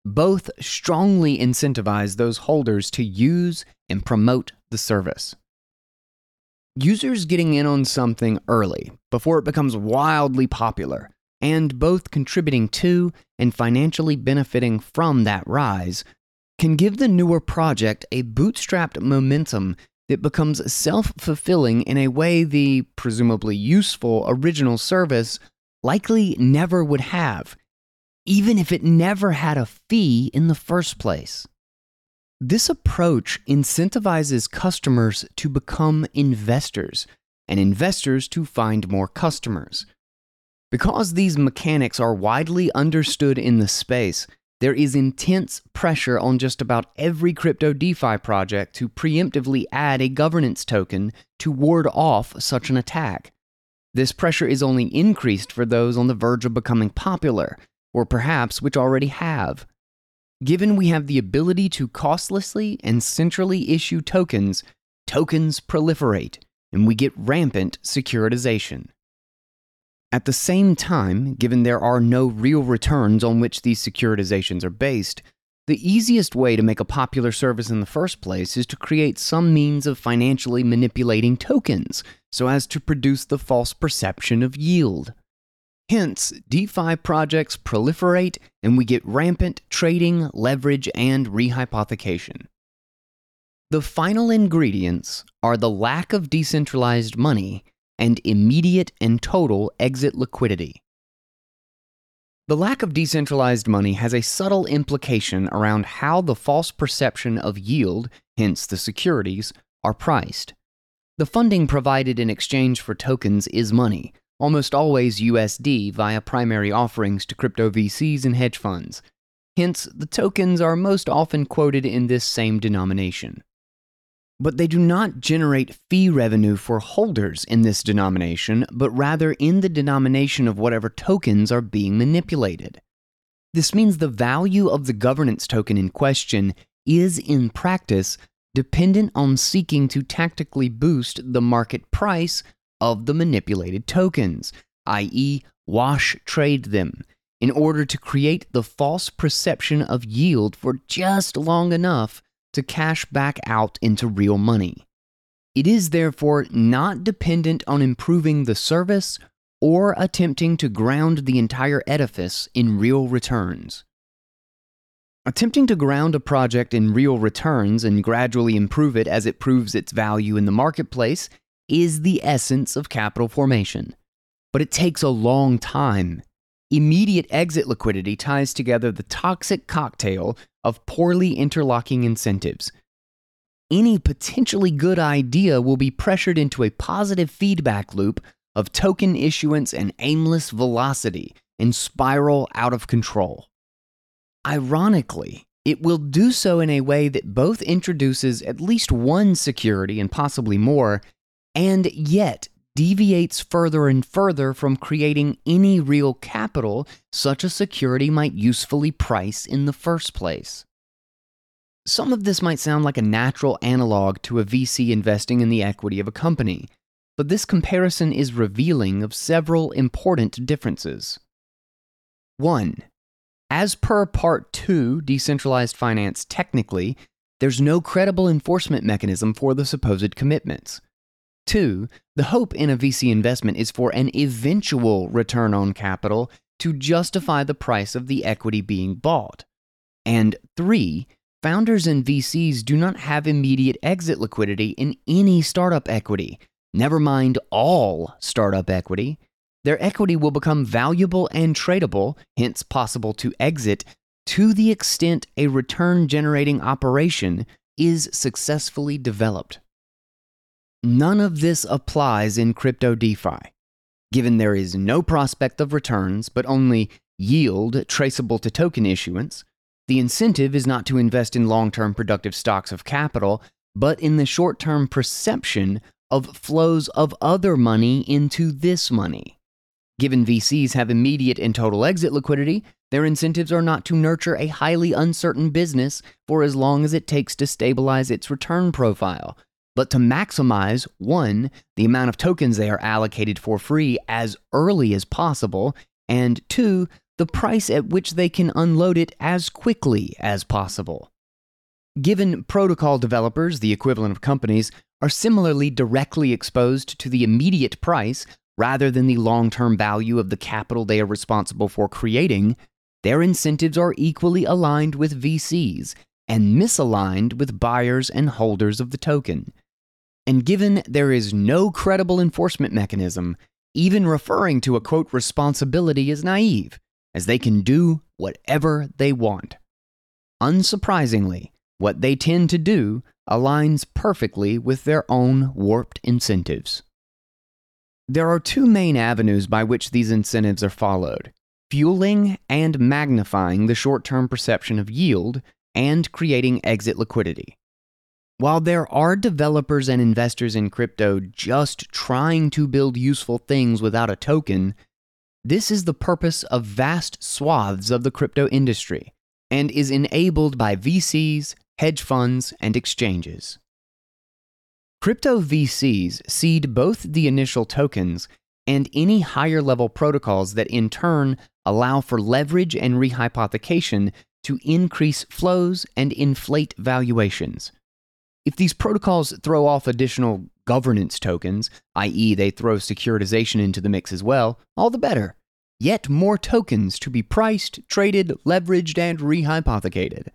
Both strongly incentivize those holders to use and promote the service. Users getting in on something early, before it becomes wildly popular, and both contributing to and financially benefiting from that rise, can give the newer project a bootstrapped momentum that becomes self fulfilling in a way the presumably useful original service likely never would have, even if it never had a fee in the first place. This approach incentivizes customers to become investors and investors to find more customers. Because these mechanics are widely understood in the space, there is intense pressure on just about every crypto DeFi project to preemptively add a governance token to ward off such an attack. This pressure is only increased for those on the verge of becoming popular, or perhaps which already have. Given we have the ability to costlessly and centrally issue tokens, tokens proliferate, and we get rampant securitization. At the same time, given there are no real returns on which these securitizations are based, the easiest way to make a popular service in the first place is to create some means of financially manipulating tokens so as to produce the false perception of yield. Hence, DeFi projects proliferate and we get rampant trading, leverage, and rehypothecation. The final ingredients are the lack of decentralized money and immediate and total exit liquidity. The lack of decentralized money has a subtle implication around how the false perception of yield, hence the securities, are priced. The funding provided in exchange for tokens is money, almost always USD via primary offerings to crypto VCs and hedge funds. Hence, the tokens are most often quoted in this same denomination but they do not generate fee revenue for holders in this denomination, but rather in the denomination of whatever tokens are being manipulated. This means the value of the governance token in question is, in practice, dependent on seeking to tactically boost the market price of the manipulated tokens, i.e., wash trade them, in order to create the false perception of yield for just long enough to cash back out into real money. It is therefore not dependent on improving the service or attempting to ground the entire edifice in real returns. Attempting to ground a project in real returns and gradually improve it as it proves its value in the marketplace is the essence of capital formation. But it takes a long time Immediate exit liquidity ties together the toxic cocktail of poorly interlocking incentives. Any potentially good idea will be pressured into a positive feedback loop of token issuance and aimless velocity and spiral out of control. Ironically, it will do so in a way that both introduces at least one security and possibly more, and yet deviates further and further from creating any real capital such a security might usefully price in the first place. Some of this might sound like a natural analog to a VC investing in the equity of a company, but this comparison is revealing of several important differences. 1. As per Part 2, Decentralized Finance technically, there's no credible enforcement mechanism for the supposed commitments. Two, the hope in a VC investment is for an eventual return on capital to justify the price of the equity being bought. And three, founders and VCs do not have immediate exit liquidity in any startup equity, never mind all startup equity. Their equity will become valuable and tradable, hence possible to exit, to the extent a return generating operation is successfully developed. None of this applies in crypto DeFi. Given there is no prospect of returns, but only yield traceable to token issuance, the incentive is not to invest in long term productive stocks of capital, but in the short term perception of flows of other money into this money. Given VCs have immediate and total exit liquidity, Their incentives are not to nurture a highly uncertain business for as long as it takes to stabilize its return profile, but to maximize one, the amount of tokens they are allocated for free as early as possible, and two, the price at which they can unload it as quickly as possible. Given protocol developers, the equivalent of companies, are similarly directly exposed to the immediate price rather than the long term value of the capital they are responsible for creating, their incentives are equally aligned with VCs and misaligned with buyers and holders of the token. And given there is no credible enforcement mechanism, even referring to a quote responsibility is naive, as they can do whatever they want. Unsurprisingly, what they tend to do aligns perfectly with their own warped incentives. There are two main avenues by which these incentives are followed fueling and magnifying the short term perception of yield and creating exit liquidity. While there are developers and investors in crypto just trying to build useful things without a token, this is the purpose of vast swaths of the crypto industry and is enabled by VCs, hedge funds, and exchanges. Crypto VCs seed both the initial tokens and any higher level protocols that in turn allow for leverage and rehypothecation to increase flows and inflate valuations. If these protocols throw off additional governance tokens, i.e., they throw securitization into the mix as well, all the better. Yet more tokens to be priced, traded, leveraged, and rehypothecated.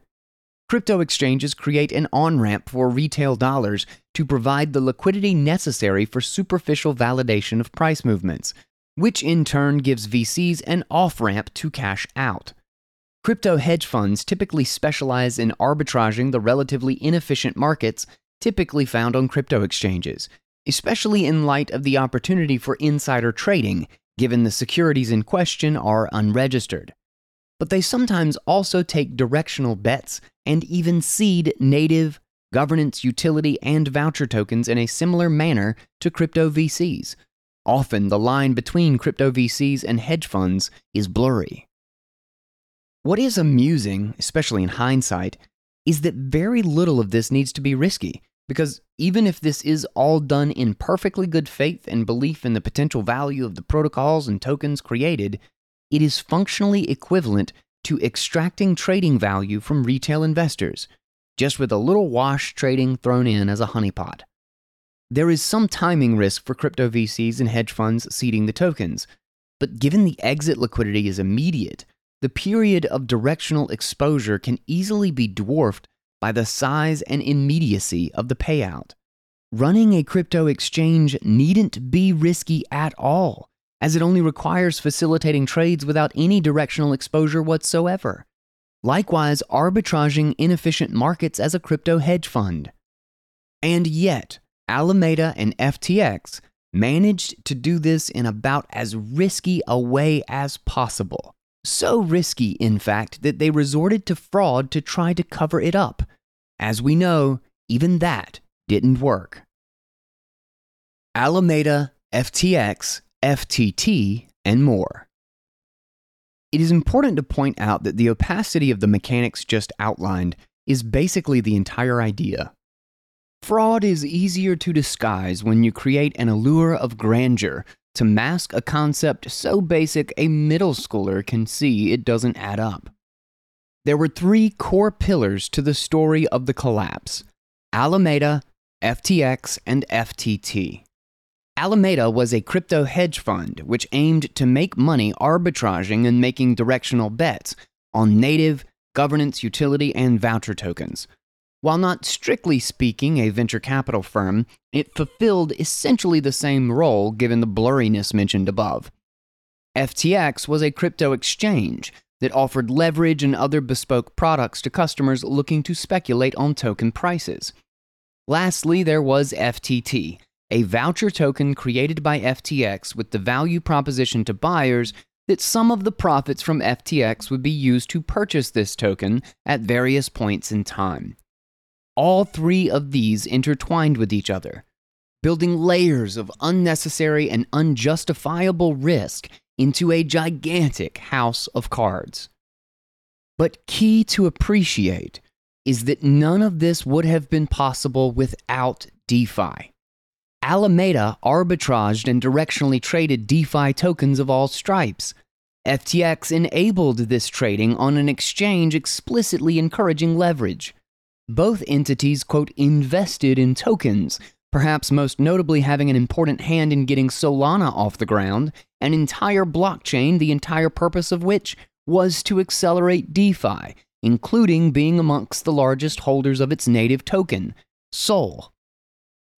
Crypto exchanges create an on ramp for retail dollars to provide the liquidity necessary for superficial validation of price movements, which in turn gives VCs an off ramp to cash out. Crypto hedge funds typically specialize in arbitraging the relatively inefficient markets typically found on crypto exchanges, especially in light of the opportunity for insider trading, given the securities in question are unregistered but they sometimes also take directional bets and even seed native governance, utility, and voucher tokens in a similar manner to crypto VCs. Often, the line between crypto VCs and hedge funds is blurry. What is amusing, especially in hindsight, is that very little of this needs to be risky, because even if this is all done in perfectly good faith and belief in the potential value of the protocols and tokens created, it is functionally equivalent to extracting trading value from retail investors, just with a little wash trading thrown in as a honeypot. There is some timing risk for crypto VCs and hedge funds seeding the tokens, but given the exit liquidity is immediate, the period of directional exposure can easily be dwarfed by the size and immediacy of the payout. Running a crypto exchange needn't be risky at all as it only requires facilitating trades without any directional exposure whatsoever. Likewise, arbitraging inefficient markets as a crypto hedge fund. And yet, Alameda and FTX managed to do this in about as risky a way as possible. So risky, in fact, that they resorted to fraud to try to cover it up. As we know, even that didn't work. Alameda, FTX, FTT, and more. It is important to point out that the opacity of the mechanics just outlined is basically the entire idea. Fraud is easier to disguise when you create an allure of grandeur to mask a concept so basic a middle schooler can see it doesn't add up. There were three core pillars to the story of the collapse Alameda, FTX, and FTT. Alameda was a crypto hedge fund which aimed to make money arbitraging and making directional bets on native, governance, utility, and voucher tokens. While not strictly speaking a venture capital firm, it fulfilled essentially the same role given the blurriness mentioned above. FTX was a crypto exchange that offered leverage and other bespoke products to customers looking to speculate on token prices. Lastly, there was FTT, a voucher token created by FTX with the value proposition to buyers that some of the profits from FTX would be used to purchase this token at various points in time. All three of these intertwined with each other, building layers of unnecessary and unjustifiable risk into a gigantic house of cards. But key to appreciate is that none of this would have been possible without DeFi. Alameda arbitraged and directionally traded DeFi tokens of all stripes. FTX enabled this trading on an exchange explicitly encouraging leverage. Both entities, quote, invested in tokens, perhaps most notably having an important hand in getting Solana off the ground, an entire blockchain, the entire purpose of which was to accelerate DeFi, including being amongst the largest holders of its native token, SOL.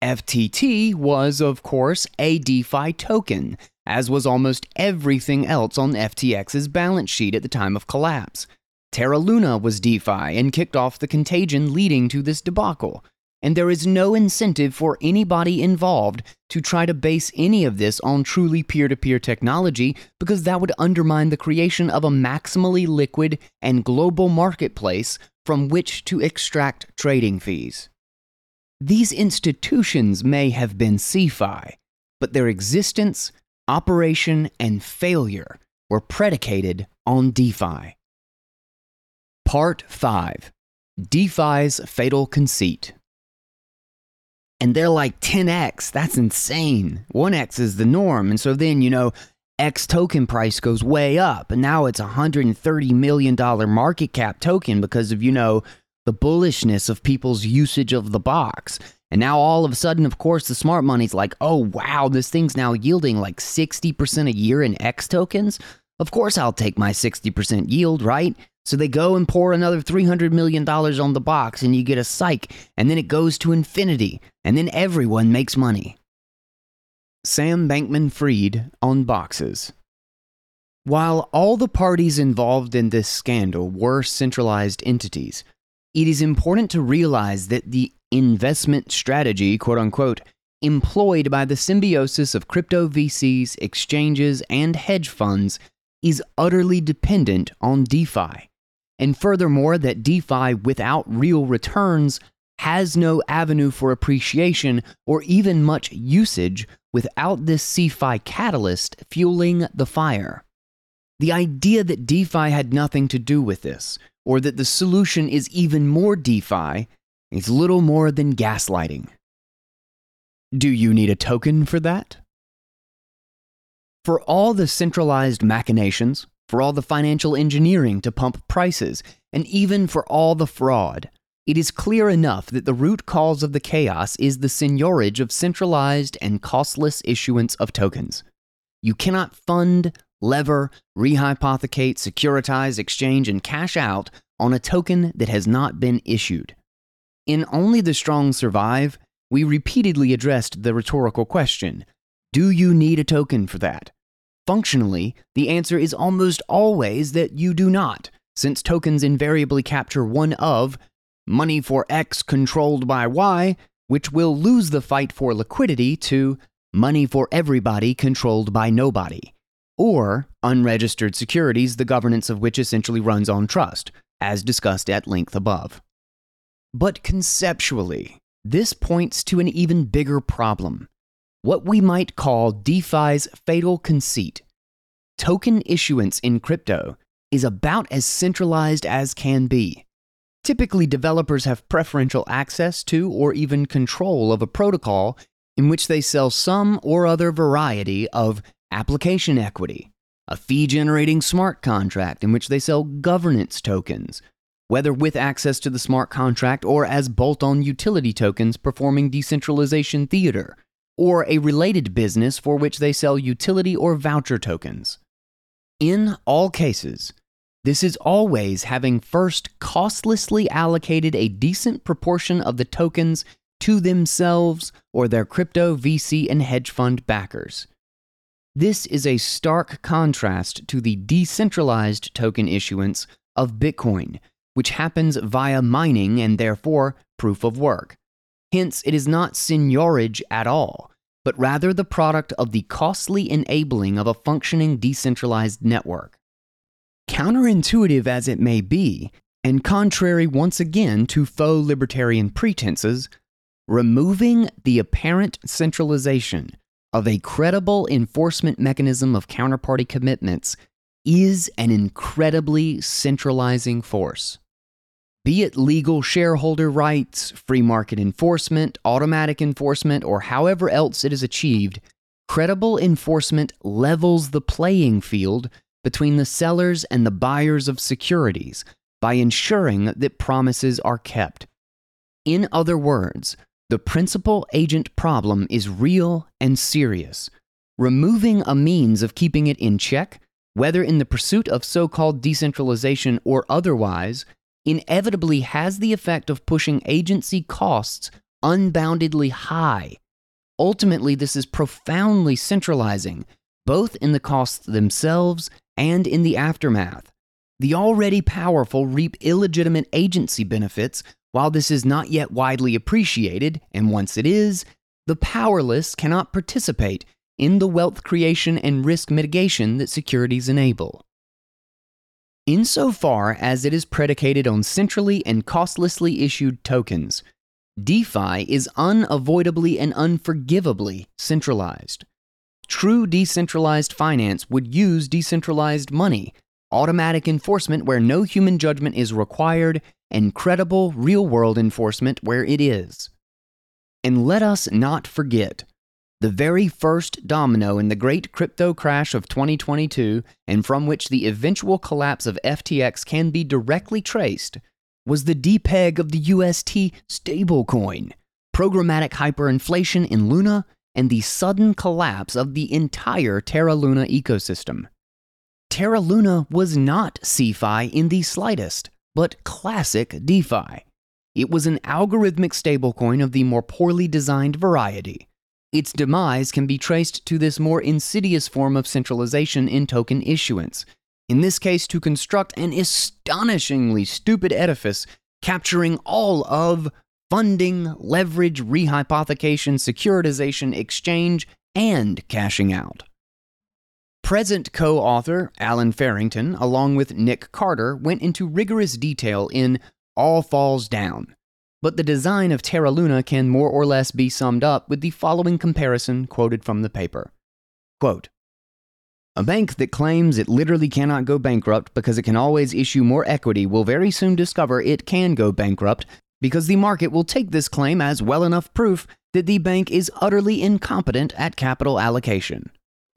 FTT was, of course, a DeFi token, as was almost everything else on FTX's balance sheet at the time of collapse. Terra Luna was DeFi and kicked off the contagion leading to this debacle. And there is no incentive for anybody involved to try to base any of this on truly peer to peer technology because that would undermine the creation of a maximally liquid and global marketplace from which to extract trading fees. These institutions may have been CeFi, but their existence, operation, and failure were predicated on DeFi. Part 5 DeFi's Fatal Conceit. And they're like 10x. That's insane. 1x is the norm. And so then, you know, X token price goes way up. And now it's a $130 million market cap token because of, you know, the bullishness of people's usage of the box. And now all of a sudden, of course, the smart money's like, oh, wow, this thing's now yielding like 60% a year in X tokens. Of course, I'll take my 60% yield, right? So they go and pour another $300 million on the box, and you get a psych, and then it goes to infinity, and then everyone makes money. Sam Bankman Fried on boxes. While all the parties involved in this scandal were centralized entities, it is important to realize that the investment strategy, quote unquote, employed by the symbiosis of crypto VCs, exchanges, and hedge funds is utterly dependent on DeFi. And furthermore, that DeFi without real returns has no avenue for appreciation or even much usage without this CeFi catalyst fueling the fire. The idea that DeFi had nothing to do with this, or that the solution is even more DeFi, is little more than gaslighting. Do you need a token for that? For all the centralized machinations, for all the financial engineering to pump prices, and even for all the fraud, it is clear enough that the root cause of the chaos is the seigniorage of centralized and costless issuance of tokens. You cannot fund, lever, rehypothecate, securitize, exchange, and cash out on a token that has not been issued. In Only the Strong Survive, we repeatedly addressed the rhetorical question Do you need a token for that? Functionally, the answer is almost always that you do not, since tokens invariably capture one of money for X controlled by Y, which will lose the fight for liquidity to money for everybody controlled by nobody or unregistered securities, the governance of which essentially runs on trust, as discussed at length above. But conceptually, this points to an even bigger problem what we might call DeFi's fatal conceit. Token issuance in crypto is about as centralized as can be. Typically, developers have preferential access to or even control of a protocol in which they sell some or other variety of application equity, a fee generating smart contract in which they sell governance tokens, whether with access to the smart contract or as bolt on utility tokens performing decentralization theater, or a related business for which they sell utility or voucher tokens. In all cases, this is always having first costlessly allocated a decent proportion of the tokens to themselves or their crypto VC and hedge fund backers. This is a stark contrast to the decentralized token issuance of Bitcoin, which happens via mining and therefore proof of work. Hence, it is not seigniorage at all, but rather the product of the costly enabling of a functioning decentralized network. Counterintuitive as it may be, and contrary once again to faux libertarian pretenses, removing the apparent centralization of a credible enforcement mechanism of counterparty commitments is an incredibly centralizing force. Be it legal shareholder rights, free market enforcement, automatic enforcement, or however else it is achieved, credible enforcement levels the playing field between the sellers and the buyers of securities by ensuring that promises are kept. In other words, the principal agent problem is real and serious. Removing a means of keeping it in check, whether in the pursuit of so called decentralization or otherwise, inevitably has the effect of pushing agency costs unboundedly high. Ultimately, this is profoundly centralizing, both in the costs themselves and in the aftermath. The already powerful reap illegitimate agency benefits, while this is not yet widely appreciated, and once it is, the powerless cannot participate in the wealth creation and risk mitigation that securities enable. Insofar as it is predicated on centrally and costlessly issued tokens, DeFi is unavoidably and unforgivably centralized. True decentralized finance would use decentralized money, automatic enforcement where no human judgment is required, and credible real world enforcement where it is. And let us not forget the very first domino in the great crypto crash of 2022, and from which the eventual collapse of FTX can be directly traced, was the depeg of the UST stablecoin, programmatic hyperinflation in Luna, and the sudden collapse of the entire Terra Luna ecosystem. Terra Luna was not CeFi in the slightest, but classic DeFi. It was an algorithmic stablecoin of the more poorly designed variety its demise can be traced to this more insidious form of centralization in token issuance, in this case, to construct an astonishingly stupid edifice capturing all of funding, leverage, rehypothecation, securitization, exchange, and cashing out. Present co author Allen Farrington, along with Nick Carter, went into rigorous detail in All Falls Down, but the design of Terra Luna can more or less be summed up with the following comparison quoted from the paper. Quote, a bank that claims it literally cannot go bankrupt because it can always issue more equity will very soon discover it can go bankrupt because the market will take this claim as well enough proof that the bank is utterly incompetent at capital allocation.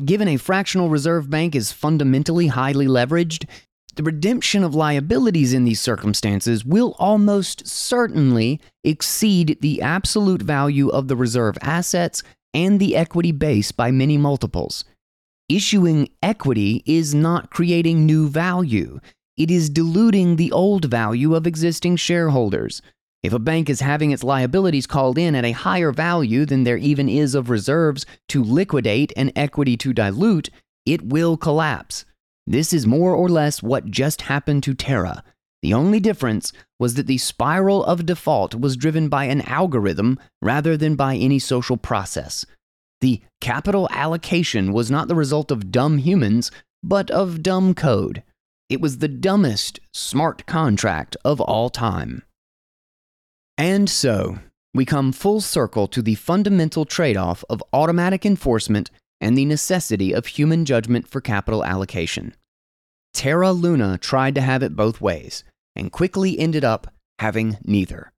Given a fractional reserve bank is fundamentally highly leveraged, the redemption of liabilities in these circumstances will almost certainly exceed the absolute value of the reserve assets and the equity base by many multiples. Issuing equity is not creating new value, it is diluting the old value of existing shareholders. If a bank is having its liabilities called in at a higher value than there even is of reserves to liquidate and equity to dilute, it will collapse. This is more or less what just happened to Terra. The only difference was that the spiral of default was driven by an algorithm rather than by any social process. The capital allocation was not the result of dumb humans, but of dumb code. It was the dumbest smart contract of all time. And so, we come full circle to the fundamental trade off of automatic enforcement and the necessity of human judgment for capital allocation. Terra Luna tried to have it both ways and quickly ended up having neither.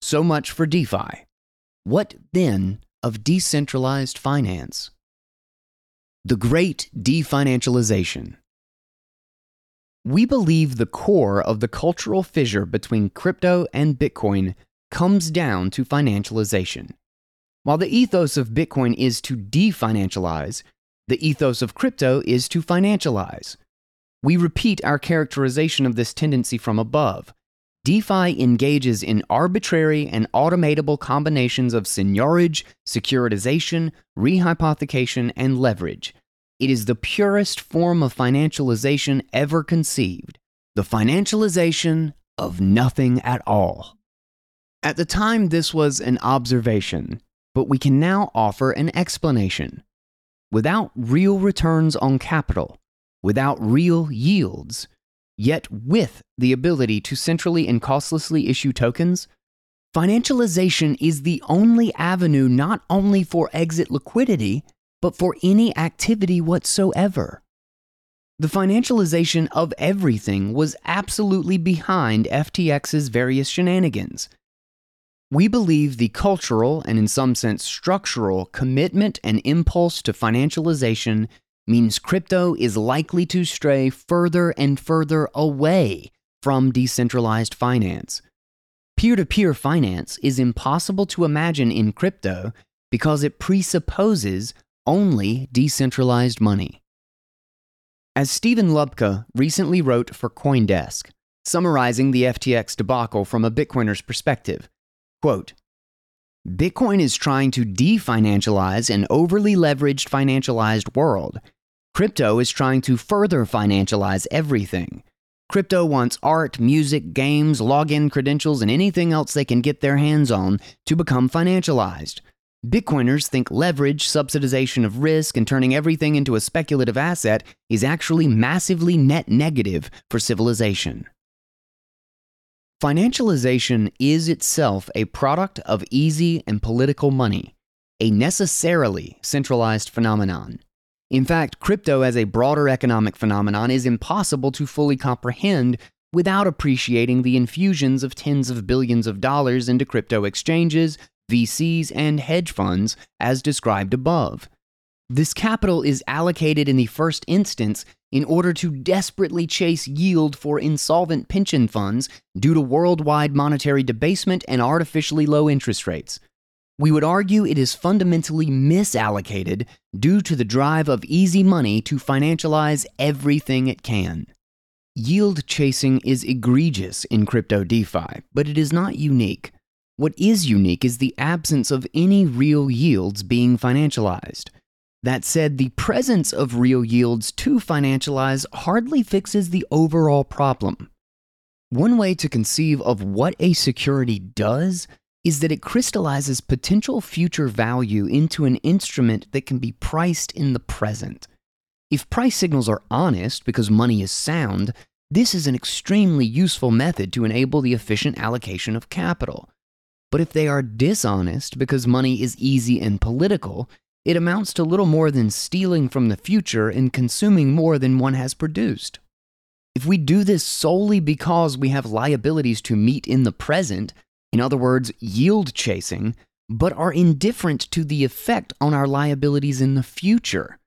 So much for DeFi. What then of decentralized finance? The Great Definancialization. We believe the core of the cultural fissure between crypto and Bitcoin comes down to financialization. While the ethos of Bitcoin is to definancialize, the ethos of crypto is to financialize. We repeat our characterization of this tendency from above. DeFi engages in arbitrary and automatable combinations of seigniorage, securitization, rehypothecation, and leverage. It is the purest form of financialization ever conceived the financialization of nothing at all. At the time, this was an observation, but we can now offer an explanation. Without real returns on capital, without real yields, yet with the ability to centrally and costlessly issue tokens, financialization is the only avenue not only for exit liquidity, but for any activity whatsoever. The financialization of everything was absolutely behind FTX's various shenanigans. We believe the cultural and, in some sense, structural commitment and impulse to financialization means crypto is likely to stray further and further away from decentralized finance. Peer to peer finance is impossible to imagine in crypto because it presupposes only decentralized money. As Stephen Lubka recently wrote for Coindesk, summarizing the FTX debacle from a Bitcoiner's perspective, Quote Bitcoin is trying to definancialize an overly leveraged financialized world. Crypto is trying to further financialize everything. Crypto wants art, music, games, login credentials, and anything else they can get their hands on to become financialized. Bitcoiners think leverage, subsidization of risk, and turning everything into a speculative asset is actually massively net negative for civilization. Financialization is itself a product of easy and political money, a necessarily centralized phenomenon. In fact, crypto as a broader economic phenomenon is impossible to fully comprehend without appreciating the infusions of tens of billions of dollars into crypto exchanges, VCs, and hedge funds, as described above. This capital is allocated in the first instance in order to desperately chase yield for insolvent pension funds due to worldwide monetary debasement and artificially low interest rates. We would argue it is fundamentally misallocated due to the drive of easy money to financialize everything it can. Yield chasing is egregious in crypto DeFi, but it is not unique. What is unique is the absence of any real yields being financialized. That said, the presence of real yields to financialize hardly fixes the overall problem. One way to conceive of what a security does is that it crystallizes potential future value into an instrument that can be priced in the present. If price signals are honest because money is sound, this is an extremely useful method to enable the efficient allocation of capital. But if they are dishonest because money is easy and political, it amounts to little more than stealing from the future and consuming more than one has produced. If we do this solely because we have liabilities to meet in the present, in other words, yield chasing, but are indifferent to the effect on our liabilities in the future,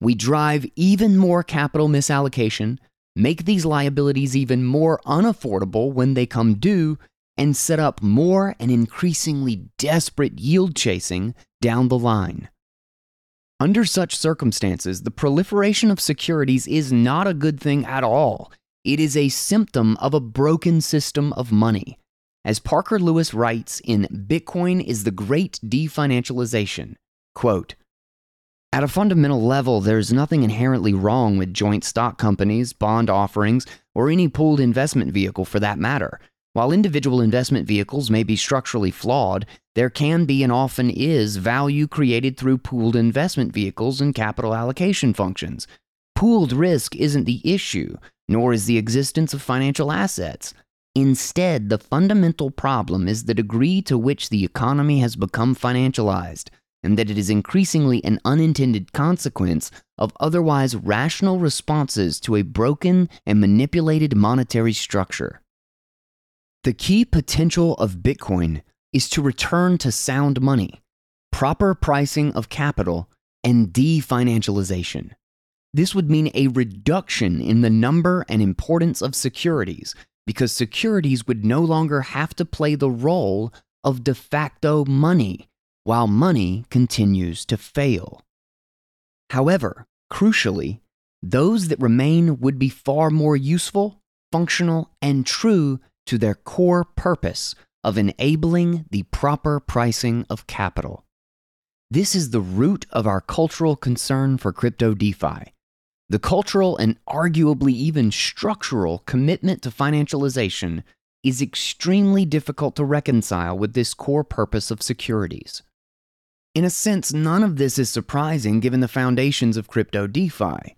we drive even more capital misallocation, make these liabilities even more unaffordable when they come due, and set up more and increasingly desperate yield chasing down the line. Under such circumstances, the proliferation of securities is not a good thing at all. It is a symptom of a broken system of money. As Parker Lewis writes in Bitcoin is the Great Definancialization, quote, at a fundamental level, there's nothing inherently wrong with joint stock companies, bond offerings, or any pooled investment vehicle for that matter. While individual investment vehicles may be structurally flawed, there can be and often is value created through pooled investment vehicles and capital allocation functions. Pooled risk isn't the issue, nor is the existence of financial assets. Instead, the fundamental problem is the degree to which the economy has become financialized, and that it is increasingly an unintended consequence of otherwise rational responses to a broken and manipulated monetary structure. The key potential of Bitcoin is to return to sound money, proper pricing of capital, and definancialization. This would mean a reduction in the number and importance of securities because securities would no longer have to play the role of de facto money while money continues to fail. However, crucially, those that remain would be far more useful, functional, and true to their core purpose of enabling the proper pricing of capital. This is the root of our cultural concern for crypto DeFi. The cultural and arguably even structural commitment to financialization is extremely difficult to reconcile with this core purpose of securities. In a sense, none of this is surprising given the foundations of crypto DeFi.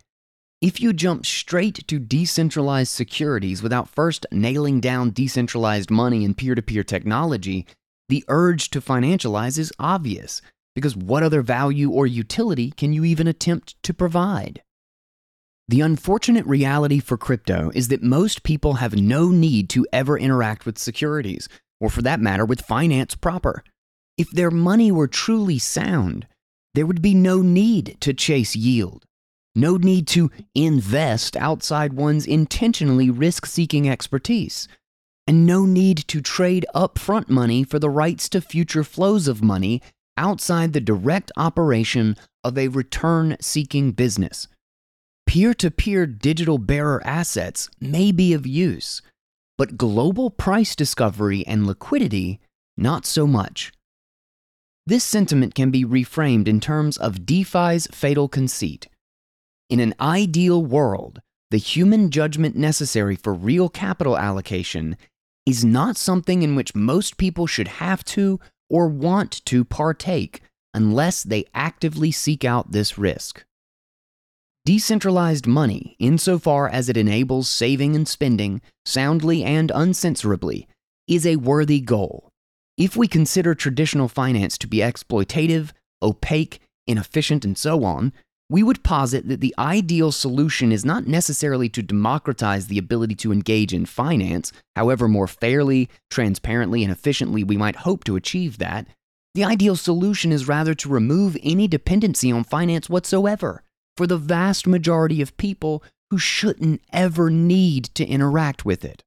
If you jump straight to decentralized securities without first nailing down decentralized money and peer to peer technology, the urge to financialize is obvious, because what other value or utility can you even attempt to provide? The unfortunate reality for crypto is that most people have no need to ever interact with securities, or for that matter, with finance proper. If their money were truly sound, there would be no need to chase yield, no need to invest outside one's intentionally risk seeking expertise, and no need to trade upfront money for the rights to future flows of money outside the direct operation of a return seeking business. Peer to peer digital bearer assets may be of use, but global price discovery and liquidity, not so much. This sentiment can be reframed in terms of DeFi's fatal conceit. In an ideal world, the human judgment necessary for real capital allocation is not something in which most people should have to or want to partake unless they actively seek out this risk. Decentralized money, insofar as it enables saving and spending soundly and uncensorably, is a worthy goal. If we consider traditional finance to be exploitative, opaque, inefficient, and so on, we would posit that the ideal solution is not necessarily to democratize the ability to engage in finance, however more fairly, transparently, and efficiently we might hope to achieve that. The ideal solution is rather to remove any dependency on finance whatsoever for the vast majority of people who shouldn't ever need to interact with it.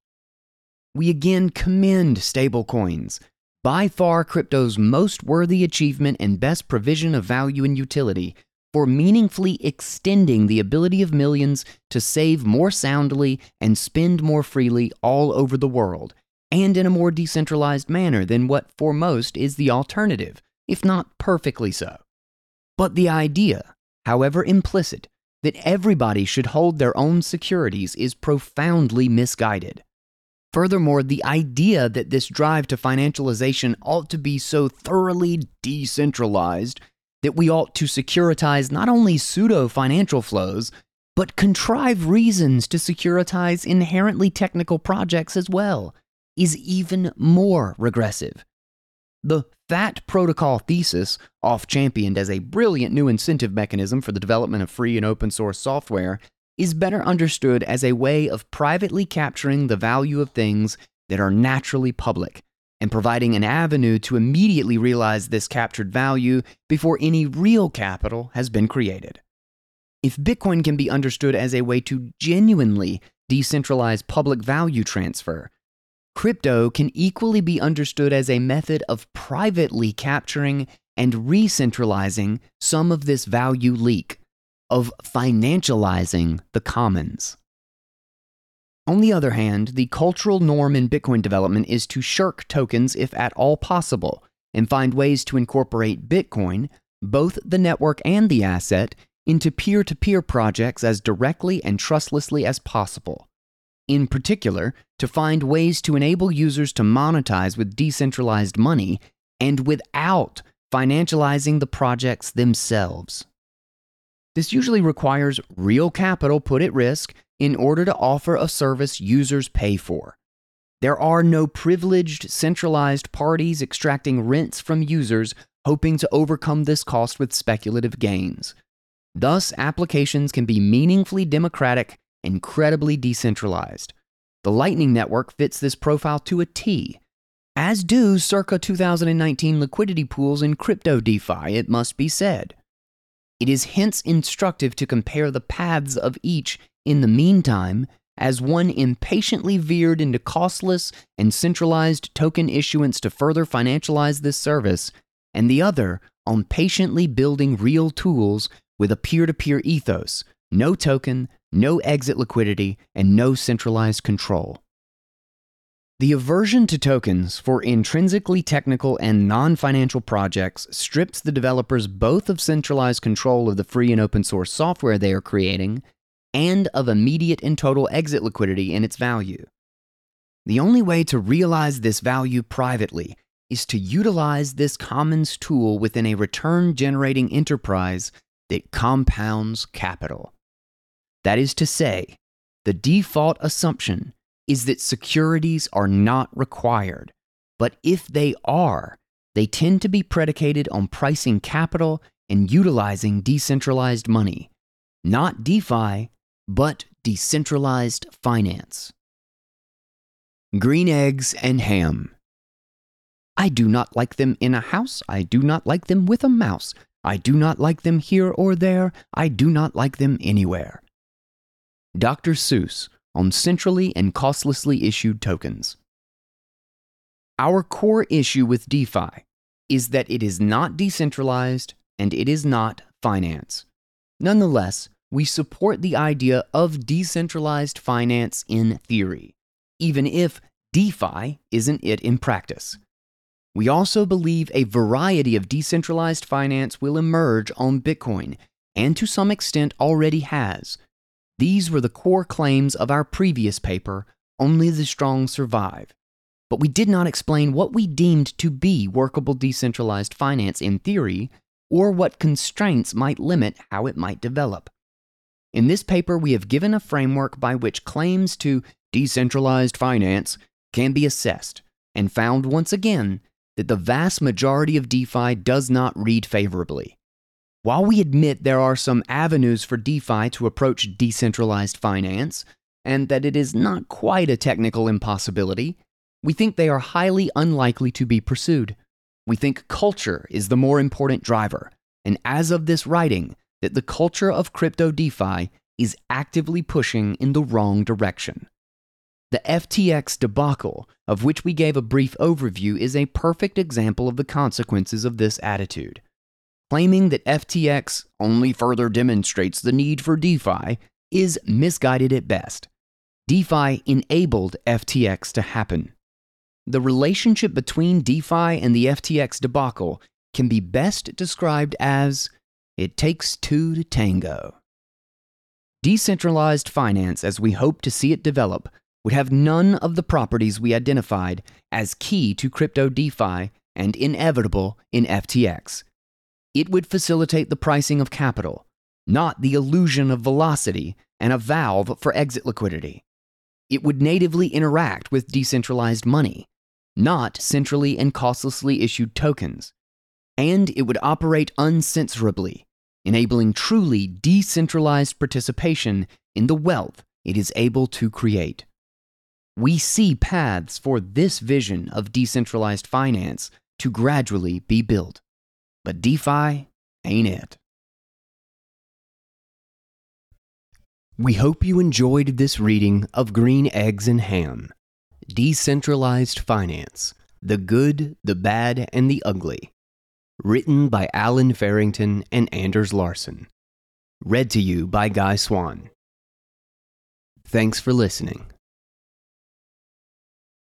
We again commend stablecoins, by far crypto's most worthy achievement and best provision of value and utility, for meaningfully extending the ability of millions to save more soundly and spend more freely all over the world, and in a more decentralized manner than what for most is the alternative, if not perfectly so. But the idea however implicit, that everybody should hold their own securities is profoundly misguided. Furthermore, the idea that this drive to financialization ought to be so thoroughly decentralized that we ought to securitize not only pseudo financial flows, but contrive reasons to securitize inherently technical projects as well, is even more regressive. The FAT protocol thesis, oft championed as a brilliant new incentive mechanism for the development of free and open source software, is better understood as a way of privately capturing the value of things that are naturally public and providing an avenue to immediately realize this captured value before any real capital has been created. If Bitcoin can be understood as a way to genuinely decentralize public value transfer, Crypto can equally be understood as a method of privately capturing and re-centralizing some of this value leak, of financializing the commons. On the other hand, the cultural norm in Bitcoin development is to shirk tokens if at all possible and find ways to incorporate Bitcoin, both the network and the asset, into peer to peer projects as directly and trustlessly as possible in particular, to find ways to enable users to monetize with decentralized money and without financializing the projects themselves. This usually requires real capital put at risk in order to offer a service users pay for. There are no privileged, centralized parties extracting rents from users hoping to overcome this cost with speculative gains. Thus, applications can be meaningfully democratic incredibly decentralized. The Lightning Network fits this profile to a T, as do circa 2019 liquidity pools in crypto DeFi, it must be said. It is hence instructive to compare the paths of each in the meantime, as one impatiently veered into costless and centralized token issuance to further financialize this service, and the other on patiently building real tools with a peer to peer ethos, no token, no exit liquidity, and no centralized control. The aversion to tokens for intrinsically technical and non financial projects strips the developers both of centralized control of the free and open source software they are creating and of immediate and total exit liquidity in its value. The only way to realize this value privately is to utilize this commons tool within a return generating enterprise that compounds capital. That is to say, the default assumption is that securities are not required, but if they are, they tend to be predicated on pricing capital and utilizing decentralized money, not DeFi, but decentralized finance. Green eggs and ham. I do not like them in a house. I do not like them with a mouse. I do not like them here or there. I do not like them anywhere. Dr. Seuss on centrally and costlessly issued tokens. Our core issue with DeFi is that it is not decentralized and it is not finance. Nonetheless, we support the idea of decentralized finance in theory, even if DeFi isn't it in practice. We also believe a variety of decentralized finance will emerge on Bitcoin, and to some extent already has. These were the core claims of our previous paper, Only the Strong Survive. But we did not explain what we deemed to be workable decentralized finance in theory, or what constraints might limit how it might develop. In this paper, we have given a framework by which claims to decentralized finance can be assessed, and found once again that the vast majority of DeFi does not read favorably. While we admit there are some avenues for DeFi to approach decentralized finance, and that it is not quite a technical impossibility, we think they are highly unlikely to be pursued. We think culture is the more important driver, and as of this writing, that the culture of crypto DeFi is actively pushing in the wrong direction. The FTX debacle, of which we gave a brief overview, is a perfect example of the consequences of this attitude. Claiming that FTX only further demonstrates the need for DeFi is misguided at best. DeFi enabled FTX to happen. The relationship between DeFi and the FTX debacle can be best described as it takes two to tango. Decentralized finance, as we hope to see it develop, would have none of the properties we identified as key to crypto DeFi and inevitable in FTX. It would facilitate the pricing of capital, not the illusion of velocity and a valve for exit liquidity. It would natively interact with decentralized money, not centrally and costlessly issued tokens. And it would operate uncensorably, enabling truly decentralized participation in the wealth it is able to create. We see paths for this vision of decentralized finance to gradually be built. But DeFi ain't it. We hope you enjoyed this reading of Green Eggs and Ham Decentralized Finance The Good, the Bad, and the Ugly. Written by Allen Farrington and Anders Larson. Read to you by Guy Swann. Thanks for listening.